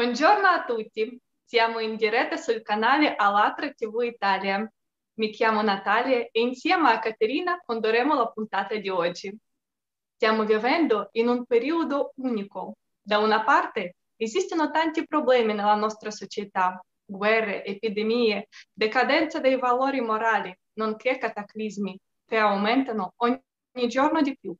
Buongiorno a tutti, siamo in diretta sul canale Alatra TV Italia. Mi chiamo Natalia e insieme a Caterina condurremo la puntata di oggi. Stiamo vivendo in un periodo unico. Da una parte esistono tanti problemi nella nostra società, guerre, epidemie, decadenza dei valori morali, nonché cataclismi che aumentano ogni, giorno di più.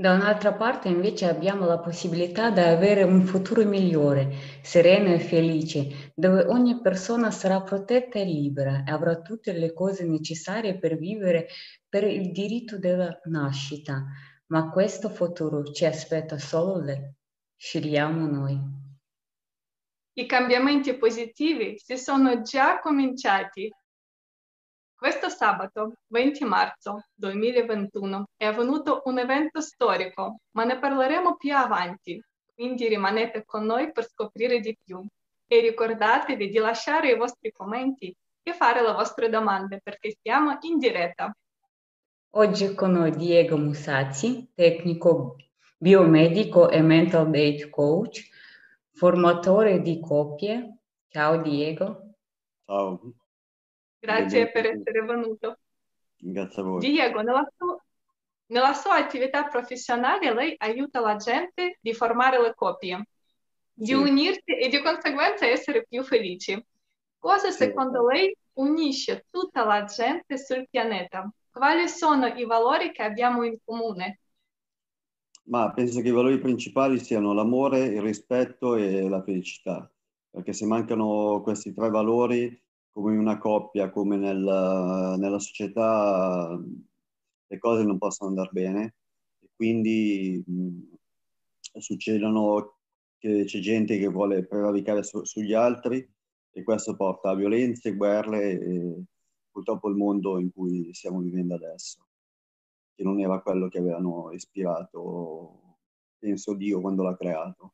Da un'altra parte invece abbiamo la possibilità di avere un futuro migliore, sereno e felice, dove ogni persona sarà protetta e libera e avrà tutte le cose necessarie per vivere per il diritto della nascita. Ma questo futuro ci aspetta solo lei. Scegliamo noi. I cambiamenti positivi si sono già cominciati questo sabato 20 marzo 2021 è avvenuto un evento storico, ma ne parleremo più avanti, quindi rimanete con noi per scoprire di più. E ricordatevi di lasciare i vostri commenti e fare le vostre domande perché siamo in diretta. Oggi è con noi Diego Musazzi, tecnico biomedico e mental date coach, formatore di coppie. Ciao Diego. Ciao. Grazie per essere venuto. Grazie a voi. Diego, nella sua, nella sua attività professionale lei aiuta la gente di formare le coppie, di sì. unirsi e di conseguenza essere più felici. Cosa secondo lei unisce tutta la gente sul pianeta? Quali sono i valori che abbiamo in comune? Ma penso che i valori principali siano l'amore, il rispetto e la felicità, perché se mancano questi tre valori come in una coppia, come nel, nella società, le cose non possono andare bene e quindi mh, succedono che c'è gente che vuole prevaricare su, sugli altri e questo porta a violenze, guerre e purtroppo il mondo in cui stiamo vivendo adesso, che non era quello che avevano ispirato, penso Dio, quando l'ha creato.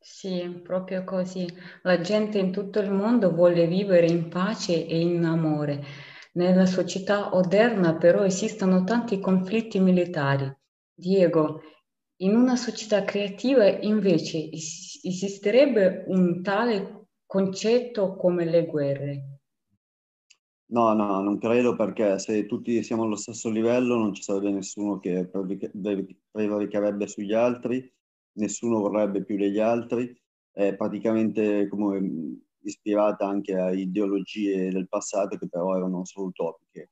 Sì, proprio così. La gente in tutto il mondo vuole vivere in pace e in amore. Nella società odierna però esistono tanti conflitti militari. Diego, in una società creativa invece es- esisterebbe un tale concetto come le guerre? No, no, non credo perché se tutti siamo allo stesso livello non ci sarebbe nessuno che prevaricherebbe sugli altri nessuno vorrebbe più degli altri, è praticamente come ispirata anche a ideologie del passato che però erano solo utopiche.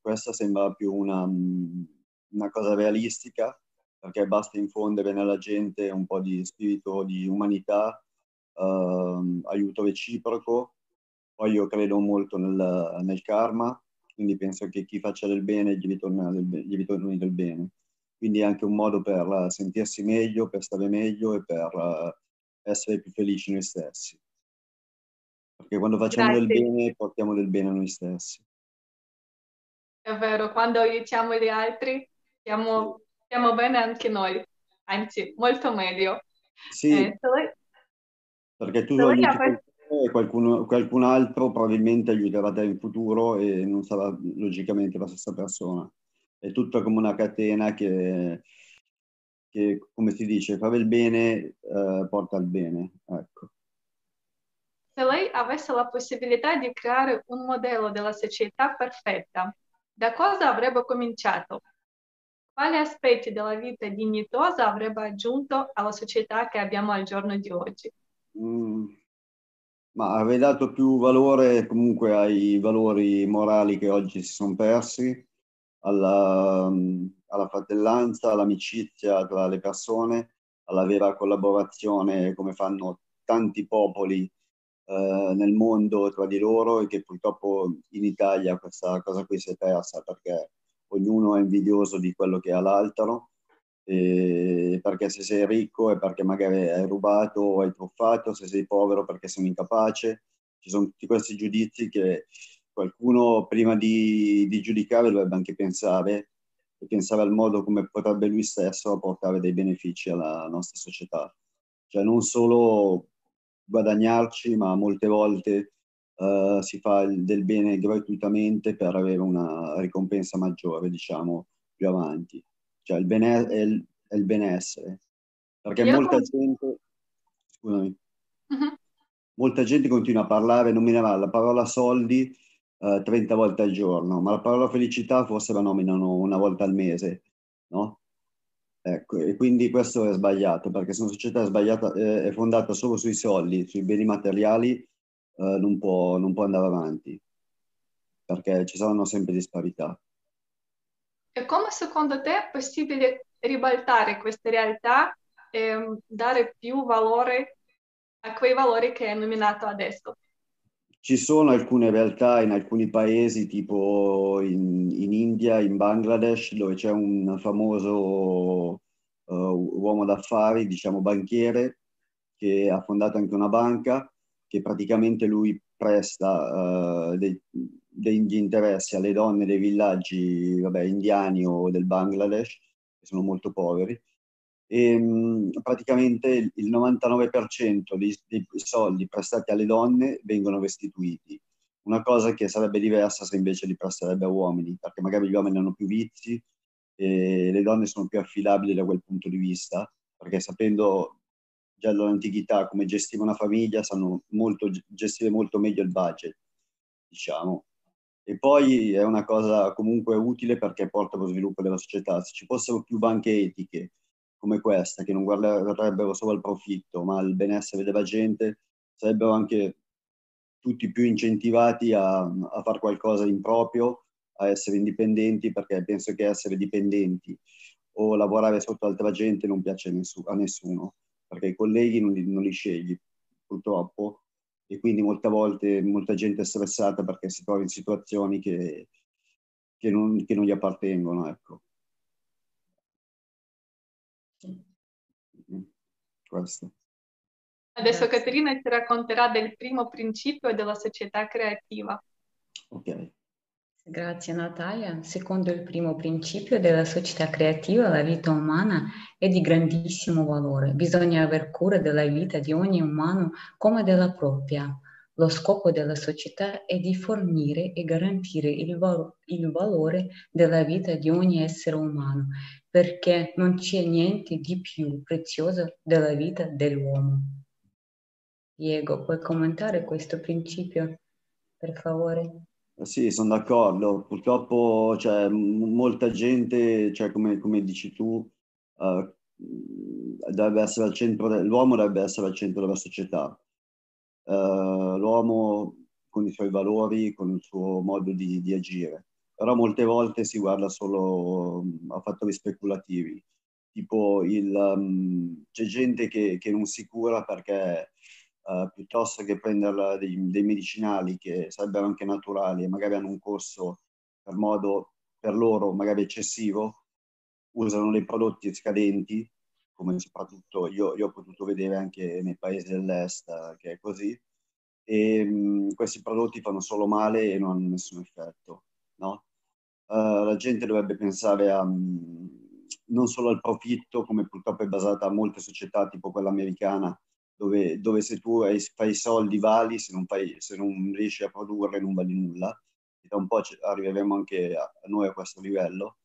Questa sembra più una, una cosa realistica perché basta infondere nella gente un po' di spirito di umanità, eh, aiuto reciproco. Poi io credo molto nel, nel, karma, quindi penso che chi faccia del bene gli ritorni del bene quindi è anche un modo per sentirsi meglio, per stare meglio e per eh, essere più felici noi stessi. Perché quando facciamo Grazie. del bene portiamo del bene a noi stessi. È vero, quando aiutiamo gli altri stiamo, sì. stiamo bene anche noi, anzi molto meglio. Sì, eh, lei... perché tu aiuti qualcuno e qualcuno, qualcun altro probabilmente aiuterà te in futuro e non sarà logicamente la stessa persona è tutta come una catena che, che come si dice, fare il bene eh, porta al bene. Ecco. Se lei avesse la possibilità di creare un modello della società perfetta, da cosa avrebbe cominciato? Quali aspetti della vita dignitosa avrebbe aggiunto alla società che abbiamo al giorno di oggi? Mm, ma avrei dato più valore comunque ai valori morali che oggi si sono persi alla, alla fratellanza, all'amicizia tra le persone, alla vera collaborazione come fanno tanti popoli eh, nel mondo tra di loro e che purtroppo in Italia questa cosa qui si è persa perché ognuno è invidioso di quello che ha l'altro perché se sei ricco è perché magari hai rubato o hai truffato, se sei povero perché sei incapace. Ci sono tutti questi giudizi che qualcuno prima di, di giudicare dovrebbe anche pensare e pensare al modo come potrebbe lui stesso portare dei benefici alla nostra società. Cioè non solo guadagnarci, ma molte volte uh, si fa del bene gratuitamente per avere una ricompensa maggiore, diciamo, più avanti. Cioè il, bene, è il, è il benessere. Perché Io molta gente, scusami, uh-huh. molta gente continua a parlare, non mi ne va, la parola soldi eh, 30 volte al giorno, ma la parola felicità forse la nominano una volta al mese, no? Ecco, e quindi questo è sbagliato, perché se una società è, sbagliata, eh, è fondata solo sui soldi, sui beni materiali, eh, non, può, non può andare avanti, perché ci saranno sempre disparità. E come secondo te è possibile ribaltare questa realtà e dare più valore a quei valori che hai nominato adesso? Ci sono alcune realtà in alcuni paesi, tipo in, in India, in Bangladesh, dove c'è un famoso uh, uomo d'affari, diciamo banchiere, che ha fondato anche una banca, che praticamente lui presta uh, dei, degli interessi alle donne dei villaggi vabbè, indiani o del Bangladesh, che sono molto poveri, e mh, praticamente il 99% dei, dei, soldi prestati alle donne vengono restituiti. Una cosa che sarebbe diversa se invece li presterebbe a uomini, perché magari gli uomini hanno più vizi e le donne sono più affidabili da quel punto di vista, perché sapendo già dall'antichità come gestiva una famiglia, sanno molto, gestire molto meglio il budget, diciamo. E poi è una cosa comunque utile perché porta allo sviluppo della società. Se ci fossero più banche etiche, come questa, che non guarderebbero solo al profitto, ma al benessere della gente, sarebbero anche tutti più incentivati a, a fare qualcosa in proprio, a essere indipendenti, perché penso che essere dipendenti o lavorare sotto altra gente non piace a, nessu- a nessuno, perché i colleghi non li, non li scegli, purtroppo, e quindi molte volte molta gente è stressata perché si trova in situazioni che, che, non, che non gli appartengono. Ecco. Questo. Adesso Caterina ci racconterà del primo principio della società creativa. Ok. Grazie Natalia. Secondo il primo principio della società creativa, la vita umana è di grandissimo valore. Bisogna aver cura della vita di ogni umano come della propria. Lo scopo della società è di fornire e garantire il, val- il, valore della vita di ogni essere umano, perché non c'è niente di più prezioso della vita dell'uomo. Diego, puoi commentare questo principio, per favore? Sì, sono d'accordo. Purtroppo cioè, molta gente, cioè, come, come, dici tu, uh, deve essere al centro de- l'uomo deve essere al centro della società eh, l'uomo con i suoi valori, con il suo modo di, di agire. Però molte volte si guarda solo a fattori speculativi, tipo il, um, c'è gente che, che, non si cura perché uh, piuttosto che prendere dei, dei, medicinali che sarebbero anche naturali e magari hanno un costo per modo per loro magari eccessivo, usano dei prodotti scadenti come soprattutto io, io, ho potuto vedere anche nei paesi dell'est che è così, e mh, questi prodotti fanno solo male e non hanno nessun effetto. No? Uh, la gente dovrebbe pensare a, mh, non solo al profitto, come purtroppo è basata molte società, tipo quella americana, dove, dove se tu hai, fai soldi vali, se non, fai, se non, riesci a produrre non vali nulla. E da un po' arriveremo anche a, a noi a questo livello.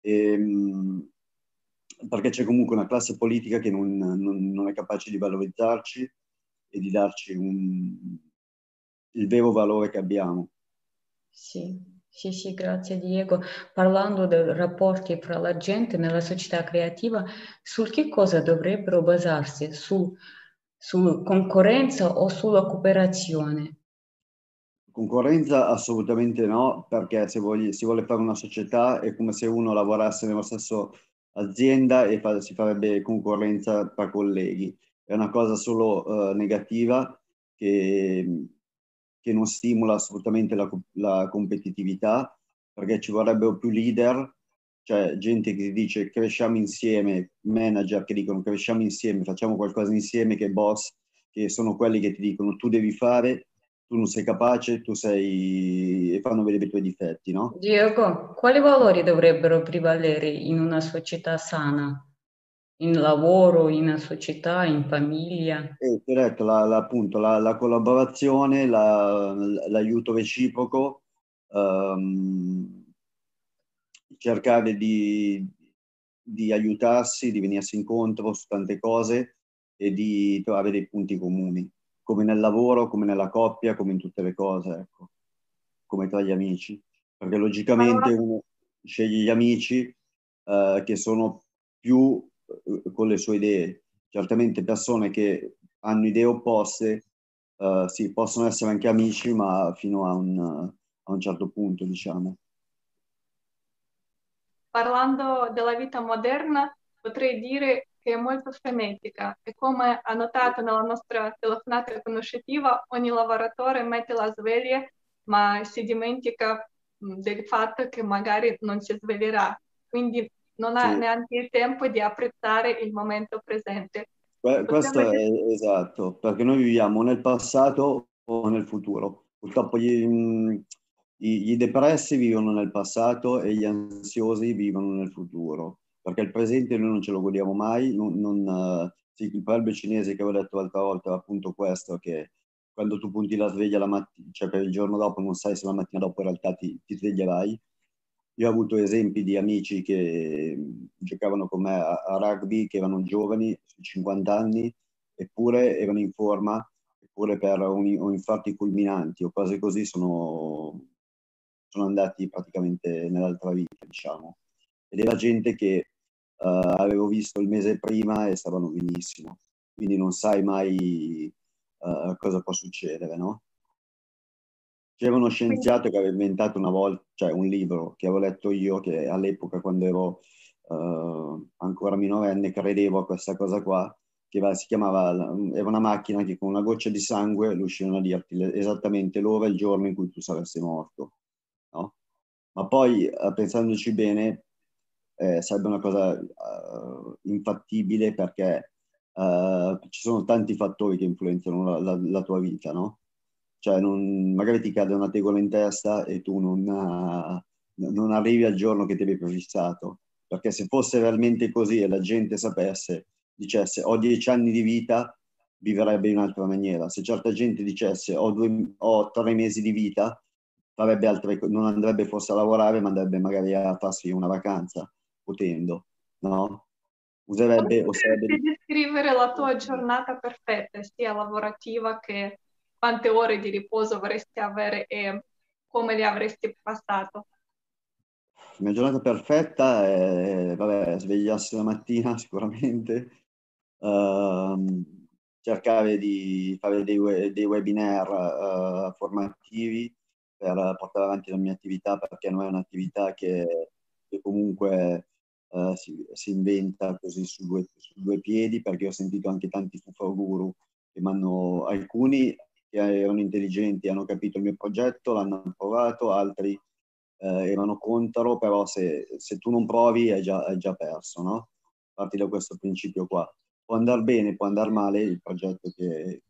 E, mh, perché c'è comunque una classe politica che non, non, non, è capace di valorizzarci e di darci un, il vero valore che abbiamo. Sì, sì, sì, grazie Diego. Parlando dei rapporti fra la gente nella società creativa, su che cosa dovrebbero basarsi? Su, su concorrenza o sulla cooperazione? Concorrenza assolutamente no, perché se vogli, si vuole fare una società è come se uno lavorasse nello stesso azienda e fa, si farebbe concorrenza tra colleghi. È una cosa solo uh, negativa che, che, non stimola assolutamente la, la, competitività perché ci vorrebbero più leader, cioè gente che dice cresciamo insieme, manager che dicono cresciamo insieme, facciamo qualcosa insieme, che boss, che sono quelli che ti dicono tu devi fare tu non sei capace, tu sei... e fanno vedere i tuoi difetti, no? Diego, quali valori dovrebbero prevalere in una società sana? In lavoro, in società, in famiglia? Eh, detto, la, la, appunto, la, la collaborazione, l'aiuto reciproco, um, cercare di, di aiutarsi, di venirsi incontro su tante cose e di trovare dei punti comuni, come nel lavoro, come nella coppia, come in tutte le cose, ecco, come tra gli amici. Perché logicamente allora... uno sceglie gli amici eh, che sono più con le sue idee. Certamente persone che hanno idee opposte, eh, sì, possono essere anche amici, ma fino a un, a un certo punto, diciamo. Parlando della vita moderna, potrei dire che è molto frenetica e come ha notato nella nostra telefonata conoscitiva, ogni lavoratore mette la sveglia ma si dimentica del fatto che magari non si sveglierà, quindi non ha sì. neanche il tempo di apprezzare il momento presente. Que- questo è esatto, perché noi viviamo nel passato o nel futuro. Purtroppo gli, gli, gli depressi vivono nel passato e gli ansiosi vivono nel futuro, perché il presente noi non ce lo godiamo mai. Non, non, sì, il proverbio cinese che avevo detto l'altra volta è appunto questo, che quando tu punti la sveglia la mattina, cioè per il giorno dopo non sai se la mattina dopo in realtà ti, ti sveglierai. Io ho avuto esempi di amici che giocavano con me a, a rugby, che erano giovani, 50 anni, eppure erano in forma, eppure per un, un infarti culminanti o cose così sono, sono andati praticamente nell'altra vita, diciamo. Ed era gente che uh, avevo visto il mese prima e stavano benissimo. Quindi non sai mai uh, cosa può succedere, no? C'era uno scienziato che aveva inventato una volta, cioè un libro che avevo letto io, che all'epoca quando ero uh, ancora minorenne credevo a questa cosa qua, che va, si chiamava, era una macchina che con una goccia di sangue riuscivano a dirti esattamente l'ora e il giorno in cui tu saresti morto, no? Ma poi, uh, pensandoci bene, eh, sarebbe una cosa uh, infattibile perché uh, ci sono tanti fattori che influenzano la, la, la tua vita, no? Cioè, non, magari ti cade una tegola in testa e tu non, uh, non arrivi al giorno che ti avevi prefissato. Perché se fosse realmente così e la gente sapesse, dicesse ho dieci anni di vita, vivrebbe in un'altra maniera. Se certa gente dicesse ho, due, ho tre mesi di vita, altre, non andrebbe forse a lavorare, ma andrebbe magari a farsi una vacanza, potendo, no? userebbe... Potresti descrivere la tua giornata perfetta, sia lavorativa che quante ore di riposo vorresti avere e come le avresti passato? La mia giornata perfetta è, vabbè, svegliarsi la mattina sicuramente, uh, cercare di fare dei, dei webinar uh, formativi per portare avanti la mia attività perché non è un'attività che, che comunque uh, si, si, inventa così su due, su due, piedi, perché ho sentito anche tanti fufaguru che mi hanno, alcuni che erano intelligenti, hanno capito il mio progetto, l'hanno approvato, altri eh, erano contro, però se, se, tu non provi hai già, hai già perso, no? Parti da questo principio qua. Può andare bene, può andare male il progetto che,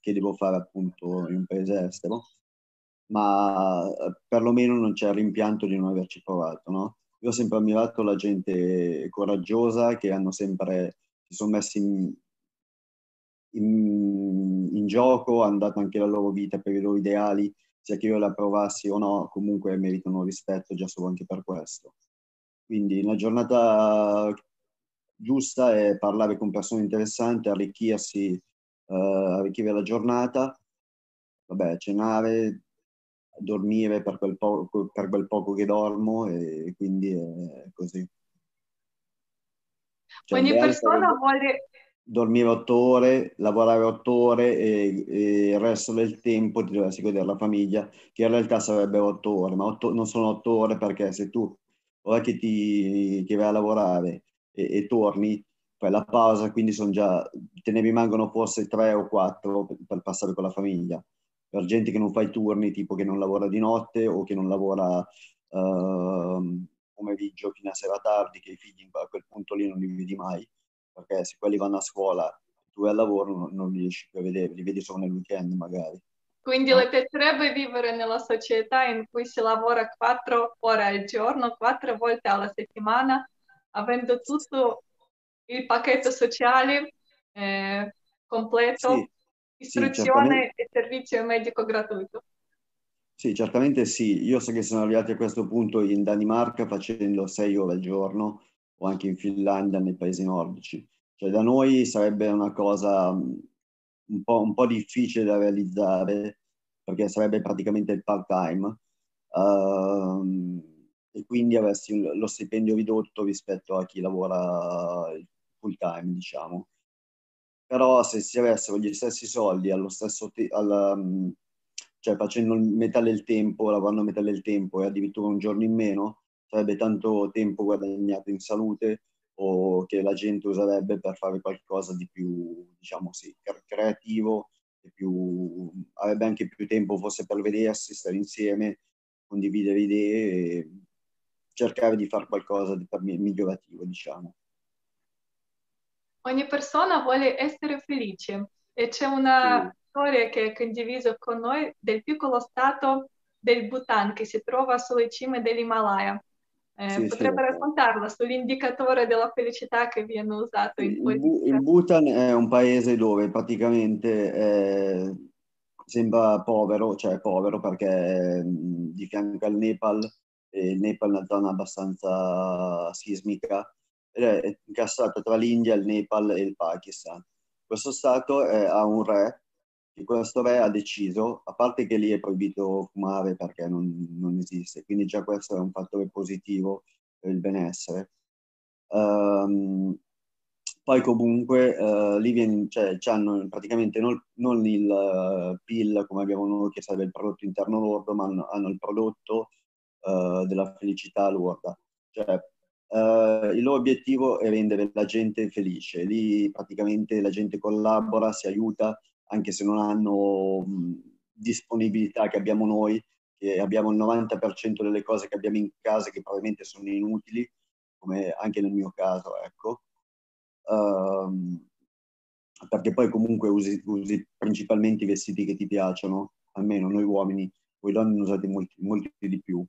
che devo fare appunto in un paese estero, ma eh, perlomeno non c'è rimpianto di non averci provato, no? Io ho sempre ammirato la gente coraggiosa che hanno sempre, si sono messi in, in, in gioco, hanno dato anche la loro vita per i loro ideali, sia che io la provassi o no, comunque meritano rispetto già solo anche per questo. Quindi una giornata giusta è parlare con persone interessanti, arricchirsi, uh, arricchire la giornata, vabbè, cenare, dormire per quel, poco, per quel poco che dormo e quindi è così. Cioè, Ogni persona vuole... Dormire otto ore, lavorare otto ore e, e, il resto del tempo ti dovresti godere la famiglia, che in realtà sarebbe otto ore, ma otto, non sono otto ore perché se tu ora che, ti, che vai a lavorare e, e torni, fai la pausa, quindi già, te ne rimangono forse tre o quattro per, per passare con la famiglia. Per gente che non fa i turni, tipo che non lavora di notte o che non lavora uh, pomeriggio fino a sera tardi, che i figli a quel punto lì non li vedi mai, perché se quelli vanno a scuola tu al lavoro non, non riesci più a vedere, li vedi solo nel weekend magari. Quindi le piacerebbe vivere nella società in cui si lavora quattro ore al giorno, quattro volte alla settimana, avendo tutto il pacchetto sociale eh, completo sì. Istruzione sì, e servizio medico gratuito. Sì, certamente sì. Io so che sono arrivati a questo punto in Danimarca facendo sei ore al giorno o anche in Finlandia, nei paesi nordici. Cioè da noi sarebbe una cosa mm, un po', un po difficile da realizzare perché sarebbe praticamente il part-time uh, e quindi avresti lo stipendio ridotto rispetto a chi lavora full-time, diciamo. Però se si avessero gli stessi soldi allo stesso tempo, mm, cioè facendo metà del tempo, lavorando metà del tempo e addirittura un giorno in meno, sarebbe tanto tempo guadagnato in salute o che la gente userebbe per fare qualcosa di più, diciamo sì, creativo, più, avrebbe anche più tempo forse per vedersi, stare insieme, condividere idee e cercare di fare qualcosa di migliorativo, diciamo. Ogni persona vuole essere felice e c'è una sì. storia che è condivisa con noi del piccolo stato del Bhutan che si trova sulle cime dell'Himalaya. Eh, sì, potrebbe sì. raccontarla sull'indicatore della felicità che viene usato in politica? Il Bhutan è un paese dove praticamente eh, sembra povero, cioè povero perché mh, di fianco al Nepal, e il Nepal è una zona abbastanza sismica, è incassato tra l'India, il Nepal e il Pakistan. Questo stato è, ha un re che questo re ha deciso, a parte che lì è proibito fumare perché non, non esiste, quindi già questo è un fattore positivo per il benessere. Um, poi comunque uh, lì viene, cioè, hanno praticamente non, non il uh, PIL come abbiamo noi che sarebbe il prodotto interno lordo, ma hanno, hanno il prodotto uh, della felicità lorda. Cioè, il loro obiettivo è rendere la gente felice. Lì praticamente la gente collabora, si aiuta, anche se non hanno mh, disponibilità che abbiamo noi, che abbiamo il 90% delle cose che abbiamo in casa che probabilmente sono inutili, come anche nel mio caso, ecco. Um, perché poi comunque usi, usi, principalmente i vestiti che ti piacciono, almeno noi uomini, voi donne ne usate molti, molti di più,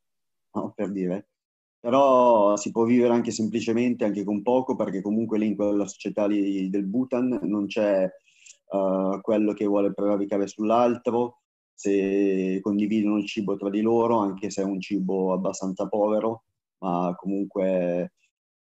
no? per dire. Però si può vivere anche semplicemente, anche con poco, perché comunque lì in quella società lì del Bhutan non c'è uh, quello che vuole prevaricare sull'altro, se condividono il cibo tra di loro, anche se è un cibo abbastanza povero, ma comunque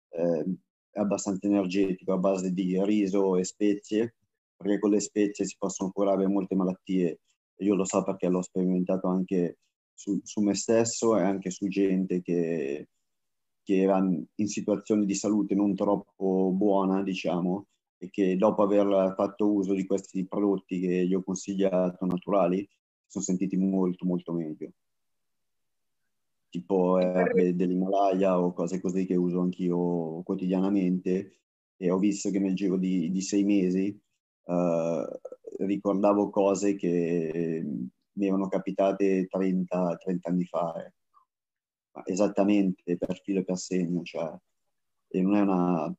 eh, è abbastanza energetico a base di riso e spezie, perché con le spezie si possono curare molte malattie. Io lo so perché l'ho sperimentato anche su, su me stesso e anche su gente che, che era in situazioni di salute non troppo buona, diciamo, e che dopo aver fatto uso di questi prodotti che gli ho consigliato naturali, si sono sentiti molto molto meglio. Tipo erbe dell'Himalaya o cose così che uso anch'io quotidianamente e ho visto che nel giro di, di sei mesi uh, ricordavo cose che mi erano capitate 30, 30 anni fa. Ecco. Esattamente per filo e per segno, cioè, e non è una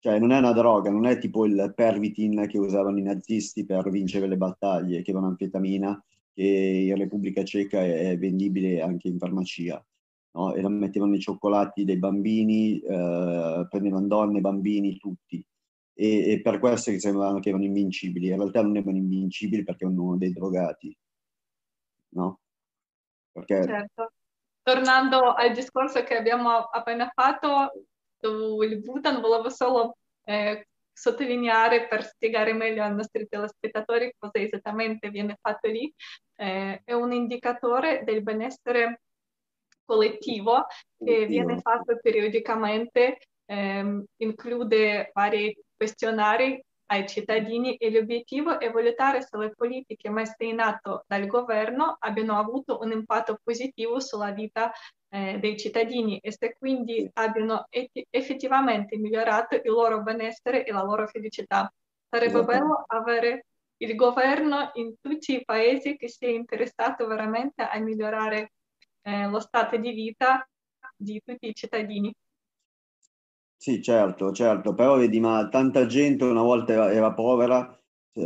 cioè non è una droga, non è tipo il pervitin che usavano i nazisti per vincere le battaglie, che è un'anfetamina che in Repubblica Ceca è vendibile anche in farmacia. No? E la mettevano nei cioccolati dei bambini, eh, prendevano donne, bambini, tutti. E, e, per questo che sembravano che erano invincibili. In realtà non erano invincibili perché erano dei drogati. No? Perché... Certo. Tornando al discorso che abbiamo appena fatto, il Bhutan volevo solo eh, sottolineare per spiegare meglio ai nostri telespettatori cosa esattamente viene fatto lì. Eh, è un indicatore del benessere collettivo che viene fatto periodicamente, eh, include vari questionari ai cittadini e l'obiettivo è valutare se le politiche messe in atto dal governo abbiano avuto un impatto positivo sulla vita eh, dei cittadini e se quindi abbiano et- effettivamente migliorato il loro benessere e la loro felicità. Sarebbe esatto. bello avere il governo in tutti i paesi che sia interessato veramente a migliorare eh, lo stato di vita di tutti i cittadini. Sì, certo, certo, però vedi, ma tanta gente una volta era, era povera,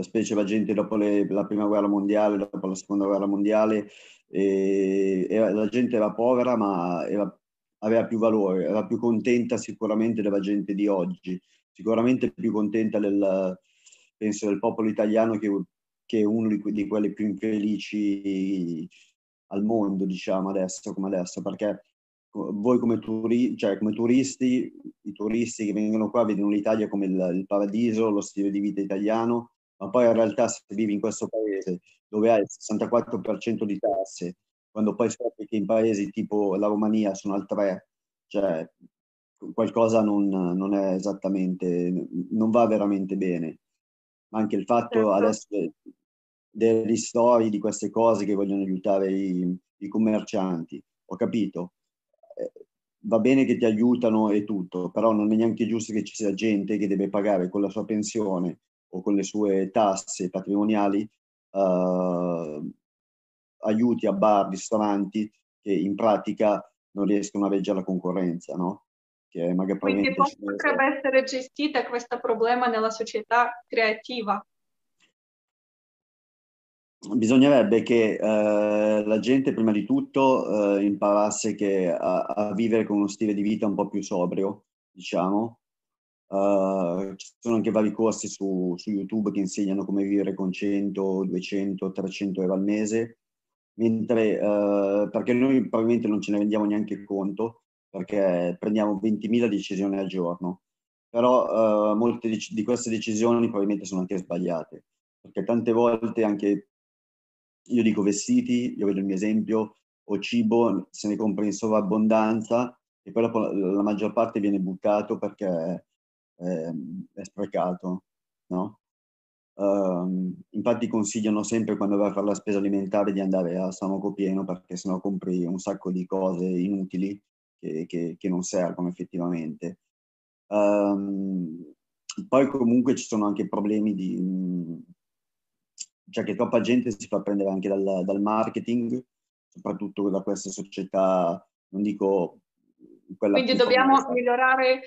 specie la gente dopo le, la prima guerra mondiale, dopo la seconda guerra mondiale, e, e la gente era povera ma era, aveva più valore, era più contenta sicuramente della gente di oggi, sicuramente più contenta del, penso, del popolo italiano che, che è uno di, quelli più infelici al mondo, diciamo adesso come adesso, perché voi come, turi- cioè come, turisti, i turisti che vengono qua vedono l'Italia come il, il, paradiso, lo stile di vita italiano, ma poi in realtà se vivi in questo paese dove hai il 64% di tasse, quando poi scopri che in paesi tipo la Romania sono al 3%, cioè qualcosa non, non è esattamente, non va veramente bene. Ma anche il fatto certo. adesso dei ristori di queste cose che vogliono aiutare i, i commercianti, ho capito, eh, va bene che ti aiutano e tutto, però non è neanche giusto che ci sia gente che deve pagare con la sua pensione o con le sue tasse patrimoniali uh, aiuti a bar, ristoranti che in pratica non riescono a reggere la concorrenza, no? Che magari Quindi potrebbe essere gestita questo problema nella società creativa? bisognerebbe che eh, la gente prima di tutto eh, imparasse che, a, a, vivere con uno stile di vita un po' più sobrio, diciamo. Uh, ci sono anche vari corsi su, su, YouTube che insegnano come vivere con 100, 200, 300 euro al mese, mentre, uh, perché noi probabilmente non ce ne rendiamo neanche conto, perché prendiamo 20.000 decisioni al giorno, però uh, molte di, di queste decisioni probabilmente sono anche sbagliate, perché tante volte anche io dico vestiti, io vedo il mio esempio, o cibo se ne compra in sovrabbondanza e poi la, la maggior parte viene buttato perché è, è sprecato, no? Uh, infatti consigliano sempre quando vai a fare la spesa alimentare di andare a stomaco pieno perché sennò compri un sacco di cose inutili che, che, che non servono effettivamente. Um, poi comunque ci sono anche problemi di, cioè che troppa gente si fa prendere anche dal, dal marketing, soprattutto da queste società, non dico quindi dobbiamo migliorare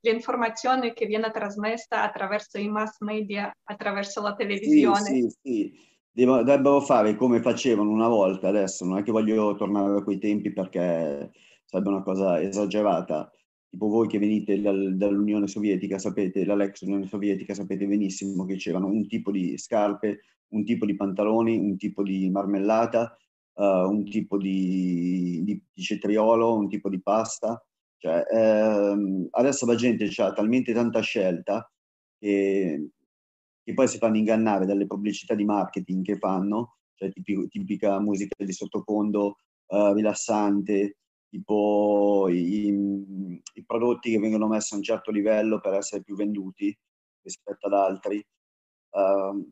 l'informazione che viene trasmessa attraverso i mass media, attraverso la televisione. Sì, sì, sì. Dovrebbero fare come facevano una volta, adesso non è che voglio tornare a quei tempi perché sarebbe una cosa esagerata, tipo voi che venite dal, dall'Unione Sovietica, sapete, dall'ex Unione Sovietica, sapete benissimo che c'erano un tipo di scarpe, un tipo di pantaloni, un tipo di marmellata, uh, un tipo di, di, di, cetriolo, un tipo di pasta. Cioè, ehm, adesso la gente ha talmente tanta scelta che, che, poi si fanno ingannare dalle pubblicità di marketing che fanno, cioè tipica, tipica musica di sottofondo uh, rilassante, tipo i, i, prodotti che vengono messi a un certo livello per essere più venduti rispetto ad altri. Uh,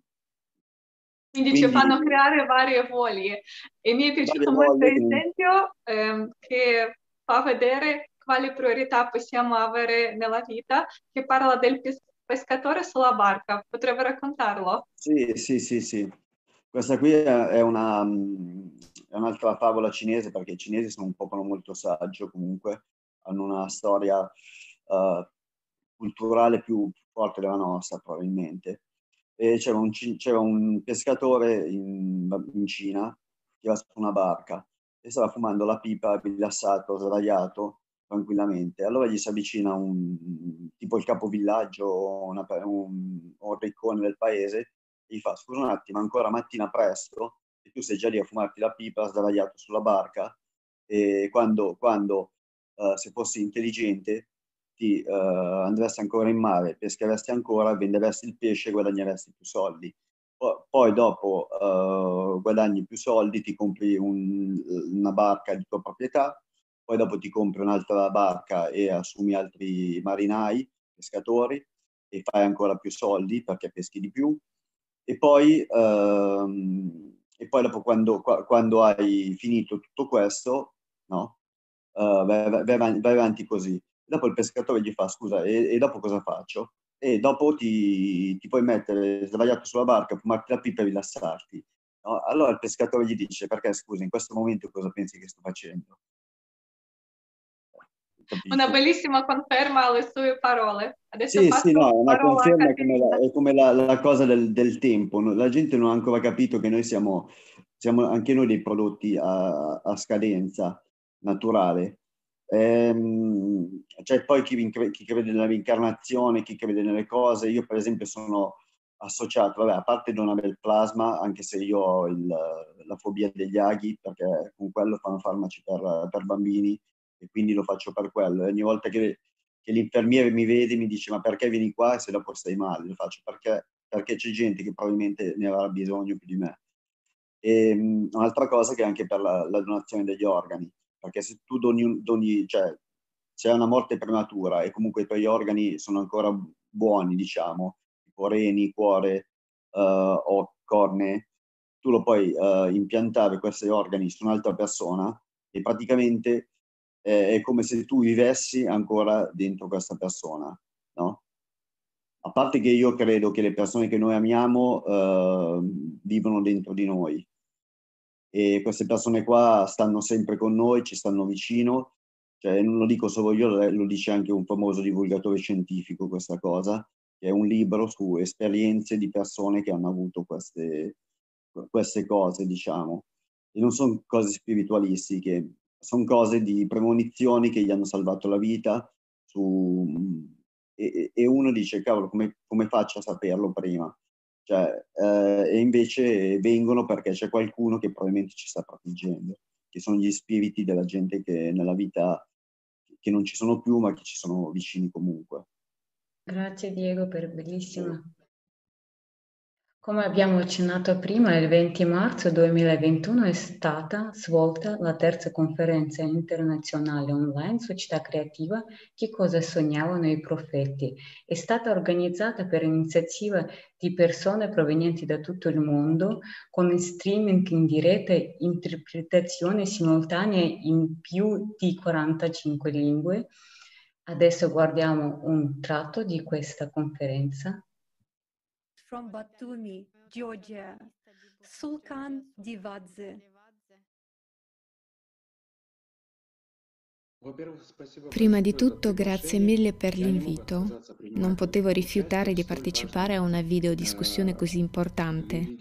quindi, quindi, ci fanno creare varie voglie e mi è piaciuto molto l'esempio ehm, che fa vedere quali priorità possiamo avere nella vita, che parla del pes- pescatore sulla barca. Potrebbe raccontarlo? Sì, sì, sì, sì. Questa qui è una, è un'altra favola cinese perché i cinesi sono un popolo molto saggio comunque, hanno una storia uh, culturale più forte della nostra probabilmente. C'era un, c'era un pescatore in, in, Cina che era su una barca e stava fumando la pipa rilassato, sdraiato tranquillamente. Allora gli si avvicina un tipo il capovillaggio, una, un, un riccone del paese e gli fa scusa un attimo, ancora mattina presto e tu sei già lì a fumarti la pipa sdraiato sulla barca e quando, quando uh, se fossi intelligente ti uh, andresti ancora in mare, pescheresti ancora, venderesti il pesce e guadagneresti più soldi. Poi dopo uh, guadagni più soldi, ti compri un, una barca di tua proprietà, poi dopo ti compri un'altra barca e assumi altri marinai, pescatori, e fai ancora più soldi perché peschi di più. E poi uh, e poi dopo quando, quando hai finito tutto questo, no? Uh, vai, vai, vai, avanti così. Dopo il pescatore gli fa, scusa, e, e dopo cosa faccio? E dopo ti, ti, puoi mettere sdraiato sulla barca, fumarti la pipa e rilassarti. No? Allora il pescatore gli dice, perché scusa, in questo momento cosa pensi che sto facendo? Capisci? Una bellissima conferma alle sue parole. Adesso sì, sì, no, è una conferma come, la, è come la, la cosa del, del, tempo. La gente non ha ancora capito che noi siamo, siamo anche noi dei prodotti a, a scadenza naturale. Ehm, c'è cioè poi chi, chi, crede nella reincarnazione, chi crede nelle cose. Io, per esempio, sono associato, vabbè, a parte avere il plasma, anche se io ho il, la fobia degli aghi, perché con quello fanno farmaci per, per, bambini e quindi lo faccio per quello. E ogni volta che, che, l'infermiere mi vede mi dice ma perché vieni qua e se dopo stai male? Lo faccio perché, perché c'è gente che probabilmente ne avrà bisogno più di me. E um, un'altra cosa che è anche per la, la, donazione degli organi, perché se tu doni, doni cioè c'è una morte prematura e comunque i tuoi organi sono ancora buoni, diciamo, tipo reni, cuore uh, o corne, tu lo puoi uh, impiantare questi organi su un'altra persona e praticamente eh, è come se tu vivessi ancora dentro questa persona, no? A parte che io credo che le persone che noi amiamo uh, vivono dentro di noi e queste persone qua stanno sempre con noi, ci stanno vicino, cioè non lo dico solo io, lo dice anche un famoso divulgatore scientifico questa cosa, che è un libro su esperienze di persone che hanno avuto queste, queste cose, diciamo. E non sono cose spiritualistiche, sono cose di premonizioni che gli hanno salvato la vita su, e, e, uno dice, cavolo, come, come, faccio a saperlo prima? Cioè, eh, e invece vengono perché c'è qualcuno che probabilmente ci sta proteggendo, che sono gli spiriti della gente che nella vita, che non ci sono più, ma che ci sono vicini comunque. Grazie Diego per bellissima come abbiamo accennato prima, il 20 marzo 2021 è stata svolta la terza conferenza internazionale online Società Creativa Che cosa sognavano i profeti. È stata organizzata per iniziativa di persone provenienti da tutto il mondo con streaming in diretta e interpretazione simultanea in più di 45 lingue. Adesso guardiamo un tratto di questa conferenza from Batumi, Georgia, Sulkan Divadze. Prima di tutto grazie mille per l'invito. Non potevo rifiutare di partecipare a una videodiscussione così importante,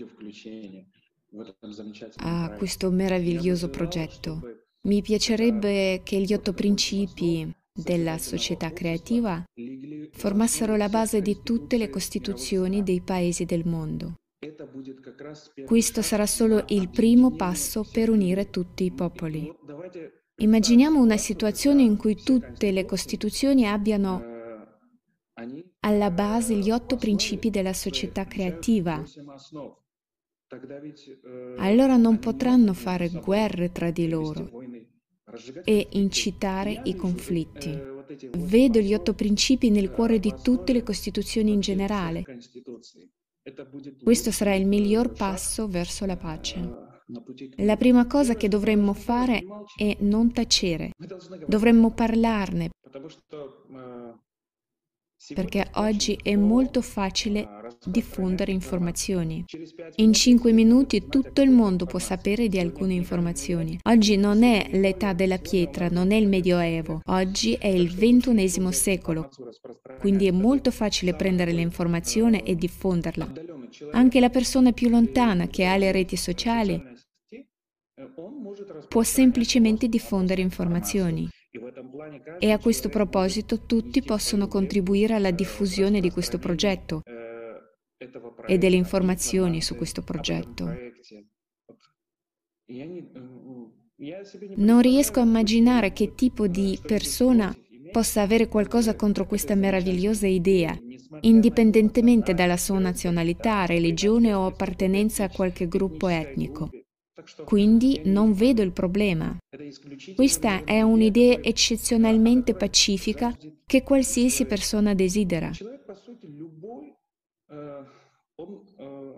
a questo meraviglioso progetto. Mi piacerebbe che gli otto principi della società creativa formassero la base di tutte le costituzioni dei paesi del mondo. Questo sarà solo il primo passo per unire tutti i popoli. Immaginiamo una situazione in cui tutte le costituzioni abbiano alla base gli otto principi della società creativa. Allora non potranno fare guerre tra di loro e incitare i conflitti. Vedo gli otto principi nel cuore di tutte le Costituzioni in generale. Questo sarà il miglior passo verso la pace. La prima cosa che dovremmo fare è non tacere, dovremmo parlarne, perché oggi è molto facile diffondere informazioni. In cinque minuti tutto il mondo può sapere di alcune informazioni. Oggi non è l'età della pietra, non è il Medioevo, oggi è il ventunesimo secolo, quindi è molto facile prendere l'informazione e diffonderla. Anche la persona più lontana che ha le reti sociali può semplicemente diffondere informazioni. E a questo proposito tutti possono contribuire alla diffusione di questo progetto e delle informazioni su questo progetto. Non riesco a immaginare che tipo di persona possa avere qualcosa contro questa meravigliosa idea, indipendentemente dalla sua nazionalità, religione o appartenenza a qualche gruppo etnico. Quindi non vedo il problema. Questa è un'idea eccezionalmente pacifica che qualsiasi persona desidera.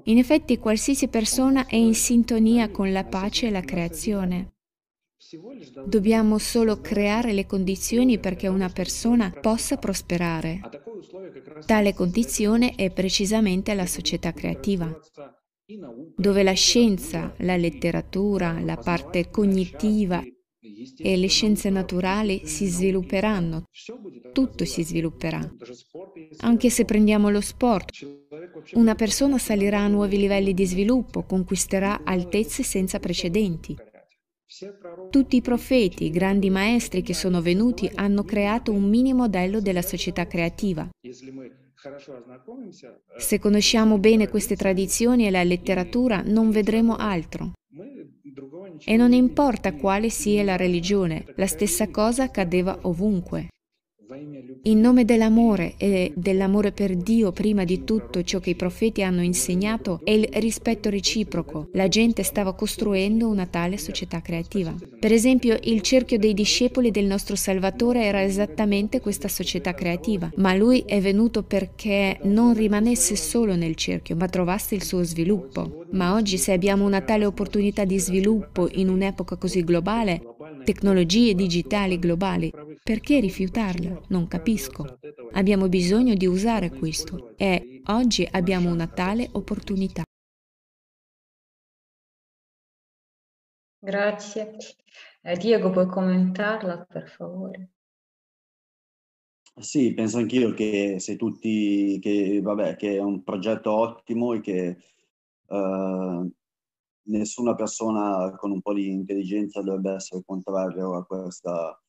In effetti qualsiasi persona è in sintonia con la pace e la creazione. Dobbiamo solo creare le condizioni perché una persona possa prosperare. Tale condizione è precisamente la società creativa dove la scienza, la letteratura, la parte cognitiva e le scienze naturali si svilupperanno, tutto si svilupperà. Anche se prendiamo lo sport, una persona salirà a nuovi livelli di sviluppo, conquisterà altezze senza precedenti. Tutti i profeti, i grandi maestri che sono venuti hanno creato un mini modello della società creativa. Se conosciamo bene queste tradizioni e la letteratura, non vedremo altro. E non importa quale sia la religione, la stessa cosa accadeva ovunque. In nome dell'amore e dell'amore per Dio prima di tutto ciò che i profeti hanno insegnato è il rispetto reciproco. La gente stava costruendo una tale società creativa. Per esempio, il cerchio dei discepoli del nostro Salvatore era esattamente questa società creativa, ma lui è venuto perché non rimanesse solo nel cerchio, ma trovasse il suo sviluppo. Ma oggi se abbiamo una tale opportunità di sviluppo in un'epoca così globale, tecnologie digitali globali, perché rifiutarla? Non capisco. Abbiamo bisogno di usare questo e oggi abbiamo una tale opportunità. Grazie. Eh, Diego, puoi commentarla per favore? Sì, penso anch'io che se tutti, che, vabbè, che è un progetto ottimo e che uh, nessuna persona con un po' di intelligenza dovrebbe essere contrario a questa,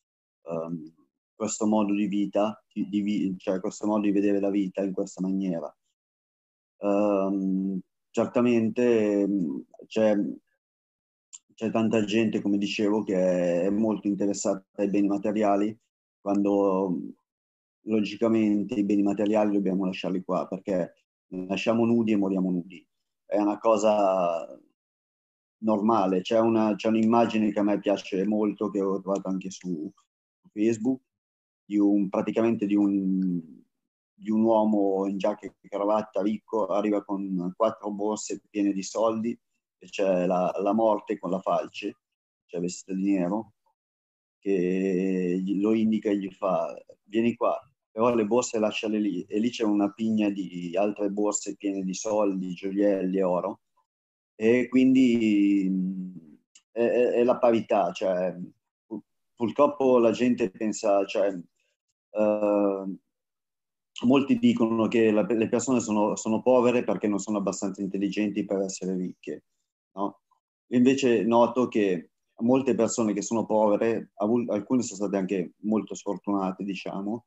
um, questo modo di vita, di, di, cioè questo modo di vedere la vita in questa maniera. Um, certamente c'è, c'è, tanta gente, come dicevo, che è molto interessata ai beni materiali, quando logicamente i beni materiali dobbiamo lasciarli qua, perché nasciamo nudi e moriamo nudi. È una cosa normale. C'è, una, c'è un'immagine che a me piace molto, che ho trovato anche su, Facebook, di un, praticamente di un, di un uomo in giacca e cravatta ricco, arriva con quattro borse piene di soldi e c'è la, la morte con la falce, cioè vestita di nero, che lo indica e gli fa vieni qua, però le borse lasciale lì e lì c'è una pigna di altre borse piene di soldi, gioielli e oro e quindi è, è la parità, cioè, purtroppo la gente pensa, cioè, uh, molti dicono che la, le persone sono, sono, povere perché non sono abbastanza intelligenti per essere ricche, no? Invece noto che molte persone che sono povere, alcune sono state anche molto sfortunate, diciamo,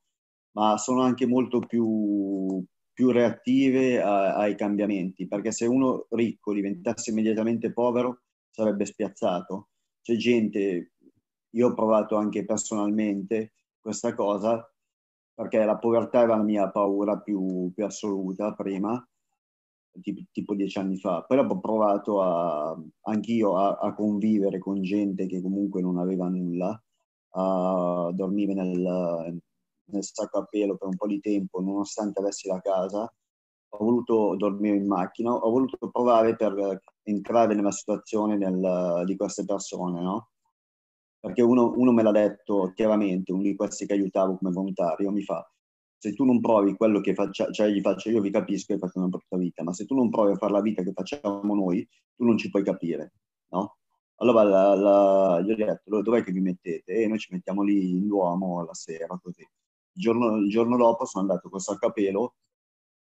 ma sono anche molto più, più reattive a, ai cambiamenti, perché se uno ricco diventasse immediatamente povero sarebbe spiazzato. C'è gente, io ho provato anche personalmente questa cosa, perché la povertà era la mia paura più, più assoluta prima, tipo, tipo, dieci anni fa. Poi ho provato a, anch'io a, a, convivere con gente che comunque non aveva nulla, a dormire nel, nel sacco a pelo per un po' di tempo, nonostante avessi la casa, ho voluto dormire in macchina, ho voluto provare per entrare nella situazione nel, di queste persone, no? Perché uno, uno, me l'ha detto chiaramente, uno di questi che aiutavo come volontario, mi fa, se tu non provi quello che faccia, cioè gli faccio io vi capisco che fate una brutta vita, ma se tu non provi a fare la vita che facciamo noi, tu non ci puoi capire, no? Allora la, la, gli ho detto, dov'è che vi mettete? E noi ci mettiamo lì in Duomo la sera, così. Il giorno, il giorno dopo sono andato con il capelo,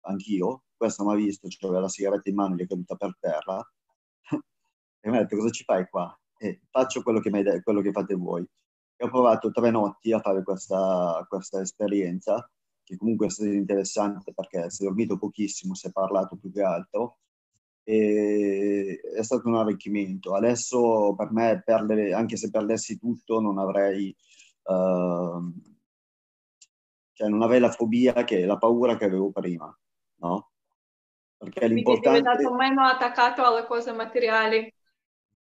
anch'io, questo mi ha visto, c'aveva la sigaretta in mano, gli è caduta per terra, e mi ha detto cosa ci fai qua? E faccio quello che, de- quello che fate voi. E ho provato tre notti a fare questa, questa esperienza, che comunque è stata interessante perché si è dormito pochissimo, si è parlato più che altro, e è stato un arricchimento. Adesso per me, perdere, anche se perdessi tutto, non avrei... Uh, cioè non avrei la fobia, che la paura che avevo prima, no? Perché l'importante... Quindi è diventato meno attaccato alle cose materiali.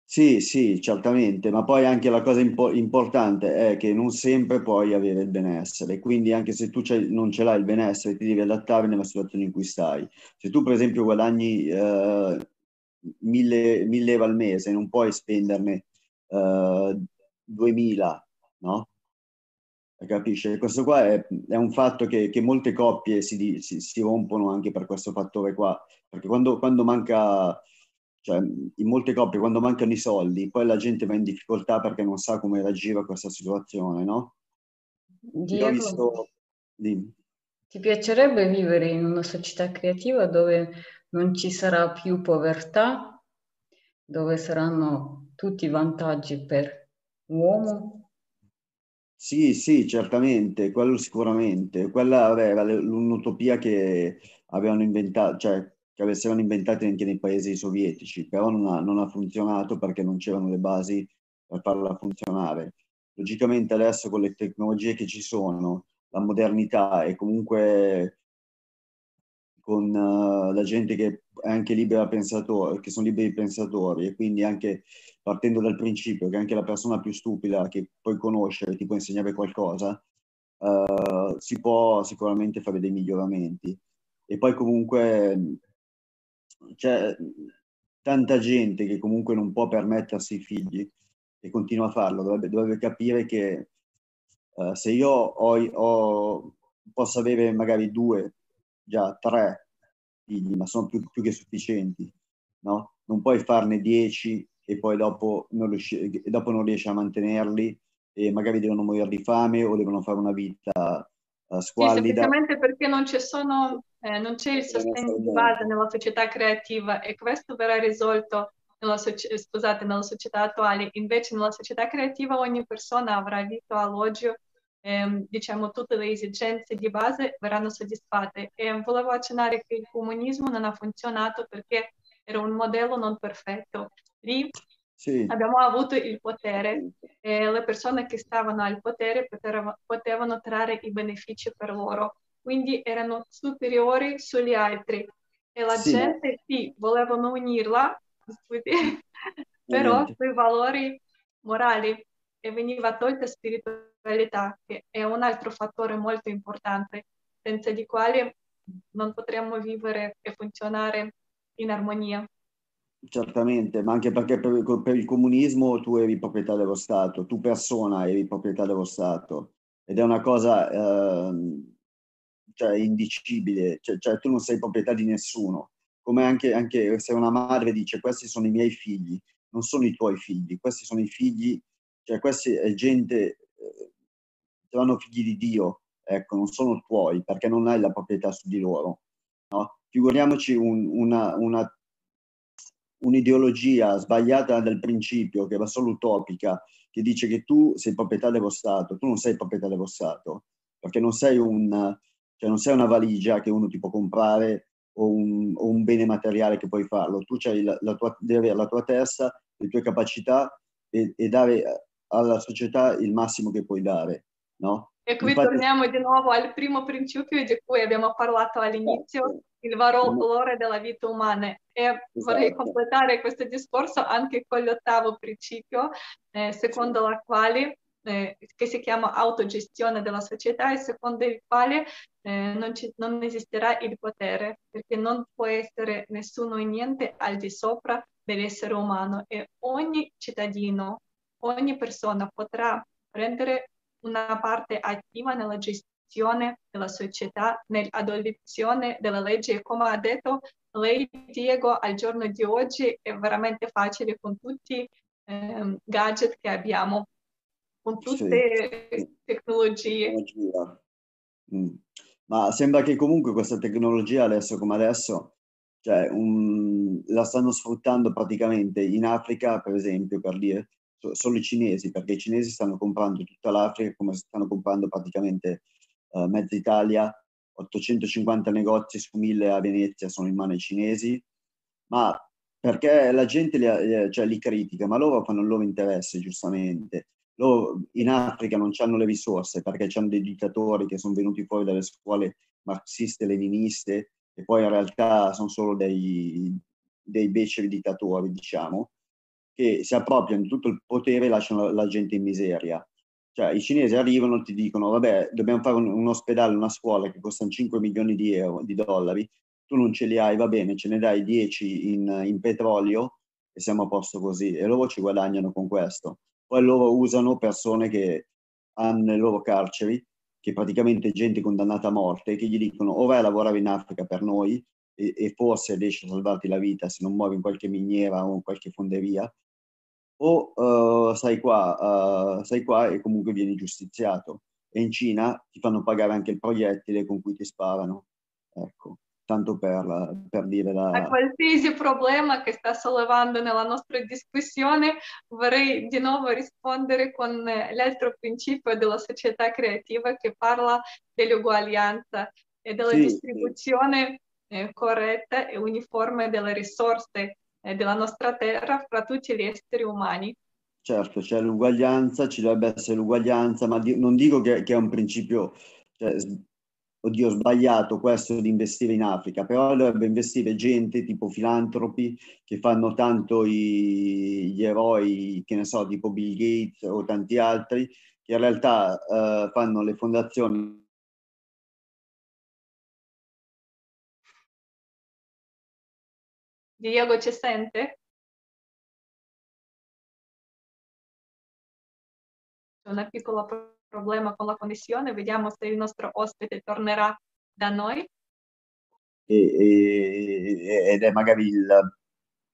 Sì, sì, certamente, ma poi anche la cosa impo- importante è che non sempre puoi avere il benessere, quindi anche se tu non ce l'hai il benessere ti devi adattare nella situazione in cui stai. Se tu per esempio guadagni eh, mille, mille euro al mese, non puoi spenderne eh, 2000, no? Capisce? Questo qua è, è un fatto che, che molte coppie si, si, si, rompono anche per questo fattore qua, perché quando, quando manca, cioè in molte coppie quando mancano i soldi, poi la gente va in difficoltà perché non sa come reagire a questa situazione, no? Diego, visto... ti piacerebbe vivere in una società creativa dove non ci sarà più povertà, dove saranno tutti vantaggi per l'uomo? Sì, sì, certamente, quello sicuramente. Quella era l'un'utopia che avevano inventato, cioè che avessero inventati anche nei paesi sovietici, però non ha, non ha funzionato perché non c'erano le basi per farla funzionare. Logicamente adesso con le tecnologie che ci sono, la modernità e comunque con uh, la gente che è anche libera pensatori, che sono liberi pensatori e quindi anche partendo dal principio che anche la persona più stupida che puoi conoscere ti può insegnare qualcosa, uh, si può sicuramente fare dei miglioramenti. E poi comunque c'è tanta gente che comunque non può permettersi i figli e continua a farlo, dovrebbe, dovrebbe capire che uh, se io ho, ho, posso avere magari due, già tre figli, ma sono più, più che sufficienti, no? Non puoi farne dieci e poi dopo non, riesci, dopo non riesci a mantenerli e magari devono morire di fame o devono fare una vita uh, squallida. Sì, semplicemente perché non, sono, eh, non c'è il sostegno di base nella società creativa e questo verrà risolto nella, scusate, nella società attuale. Invece nella società creativa ogni persona avrà diritto all'oggio ehm, diciamo tutte le esigenze di base verranno soddisfatte e volevo accennare che il comunismo non ha funzionato perché era un modello non perfetto lì sì. abbiamo avuto il potere e le persone che stavano al potere potevano, potevano trarre i benefici per loro, quindi erano superiori sugli altri e la sì. gente sì, volevano unirla, però sui valori morali e veniva tolta spiritualità, che è un altro fattore molto importante, senza di quale non potremmo vivere e funzionare in armonia. Certamente, ma anche perché per, per, il comunismo tu eri proprietà dello Stato, tu persona eri proprietà dello Stato ed è una cosa eh, cioè, indicibile, cioè, cioè, tu non sei proprietà di nessuno, come anche, anche, se una madre dice questi sono i miei figli, non sono i tuoi figli, questi sono i figli, cioè questi è gente, eh, saranno figli di Dio, ecco, non sono tuoi perché non hai la proprietà su di loro. No? Figuriamoci un, una, una un'ideologia sbagliata dal principio, che va solo utopica, che dice che tu sei proprietà dello Stato, tu non sei proprietà dello Stato, perché non sei, un, cioè non sei una valigia che uno ti può comprare o un, o un bene materiale che puoi farlo, tu la, la tua, devi avere la tua testa, le tue capacità e, e, dare alla società il massimo che puoi dare. No? E qui Infatti... torniamo di nuovo al primo principio di cui abbiamo parlato all'inizio, il valore della vita umana e esatto. vorrei completare questo discorso anche con l'ottavo principio, eh, secondo la quale eh, che si chiama autogestione della società e secondo il quale eh, non, ci, non, esisterà il potere, perché non può essere nessuno e niente al di sopra dell'essere umano e ogni cittadino, ogni persona potrà prendere una parte attiva nella gestione della società, nell'adozione della legge. Come ha detto lei, Diego, al giorno di oggi è veramente facile con tutti i eh, gadget che abbiamo, con tutte le sì. tecnologie. Mm. Ma sembra che comunque questa tecnologia adesso come adesso, cioè, um, la stanno sfruttando praticamente in Africa, per esempio, per dire, solo i cinesi, perché i cinesi stanno comprando tutta l'Africa come stanno comprando praticamente uh, mezza Italia, 850 negozi su 1000 a Venezia sono in mano ai cinesi, ma perché la gente li, cioè, li critica, ma loro fanno il loro interesse, giustamente. Loro in Africa non hanno le risorse perché hanno dei dittatori che sono venuti fuori dalle scuole marxiste, leniniste, e poi in realtà sono solo dei, dei beceri dittatori, diciamo, che si appropriano di tutto il potere e lasciano la gente in miseria. Cioè, i cinesi arrivano e ti dicono, vabbè, dobbiamo fare un, un, ospedale, una scuola che costano 5 milioni di, euro, di dollari, tu non ce li hai, va bene, ce ne dai 10 in, in petrolio e siamo a posto così. E loro ci guadagnano con questo. Poi loro usano persone che hanno le loro carceri, che praticamente gente condannata a morte, che gli dicono o vai a lavorare in Africa per noi e, e forse riesci a salvarti la vita se non muovi in qualche miniera o in qualche fonderia, o uh, sei, qua, uh, sei qua e comunque vieni giustiziato. E in Cina ti fanno pagare anche il proiettile con cui ti sparano. Ecco. tanto per, per dire la... A qualsiasi problema che sta sollevando nella nostra discussione vorrei di nuovo rispondere con l'altro principio della società creativa che parla dell'uguaglianza e della sì, distribuzione sì. Eh, corretta e uniforme delle risorse eh, della nostra terra fra tutti gli esseri umani. Certo, c'è l'uguaglianza, ci dovrebbe essere l'uguaglianza, ma di, non dico che, che, è un principio, cioè, oddio, sbagliato questo di investire in Africa, però dovrebbe investire gente tipo filantropi che fanno tanto i, gli eroi, che ne so, tipo Bill Gates o tanti altri, che in realtà eh, fanno le fondazioni Diego ci sente? C'è un piccolo problema con la connessione, vediamo se il nostro ospite tornerà da noi. E, e, ed è magari il,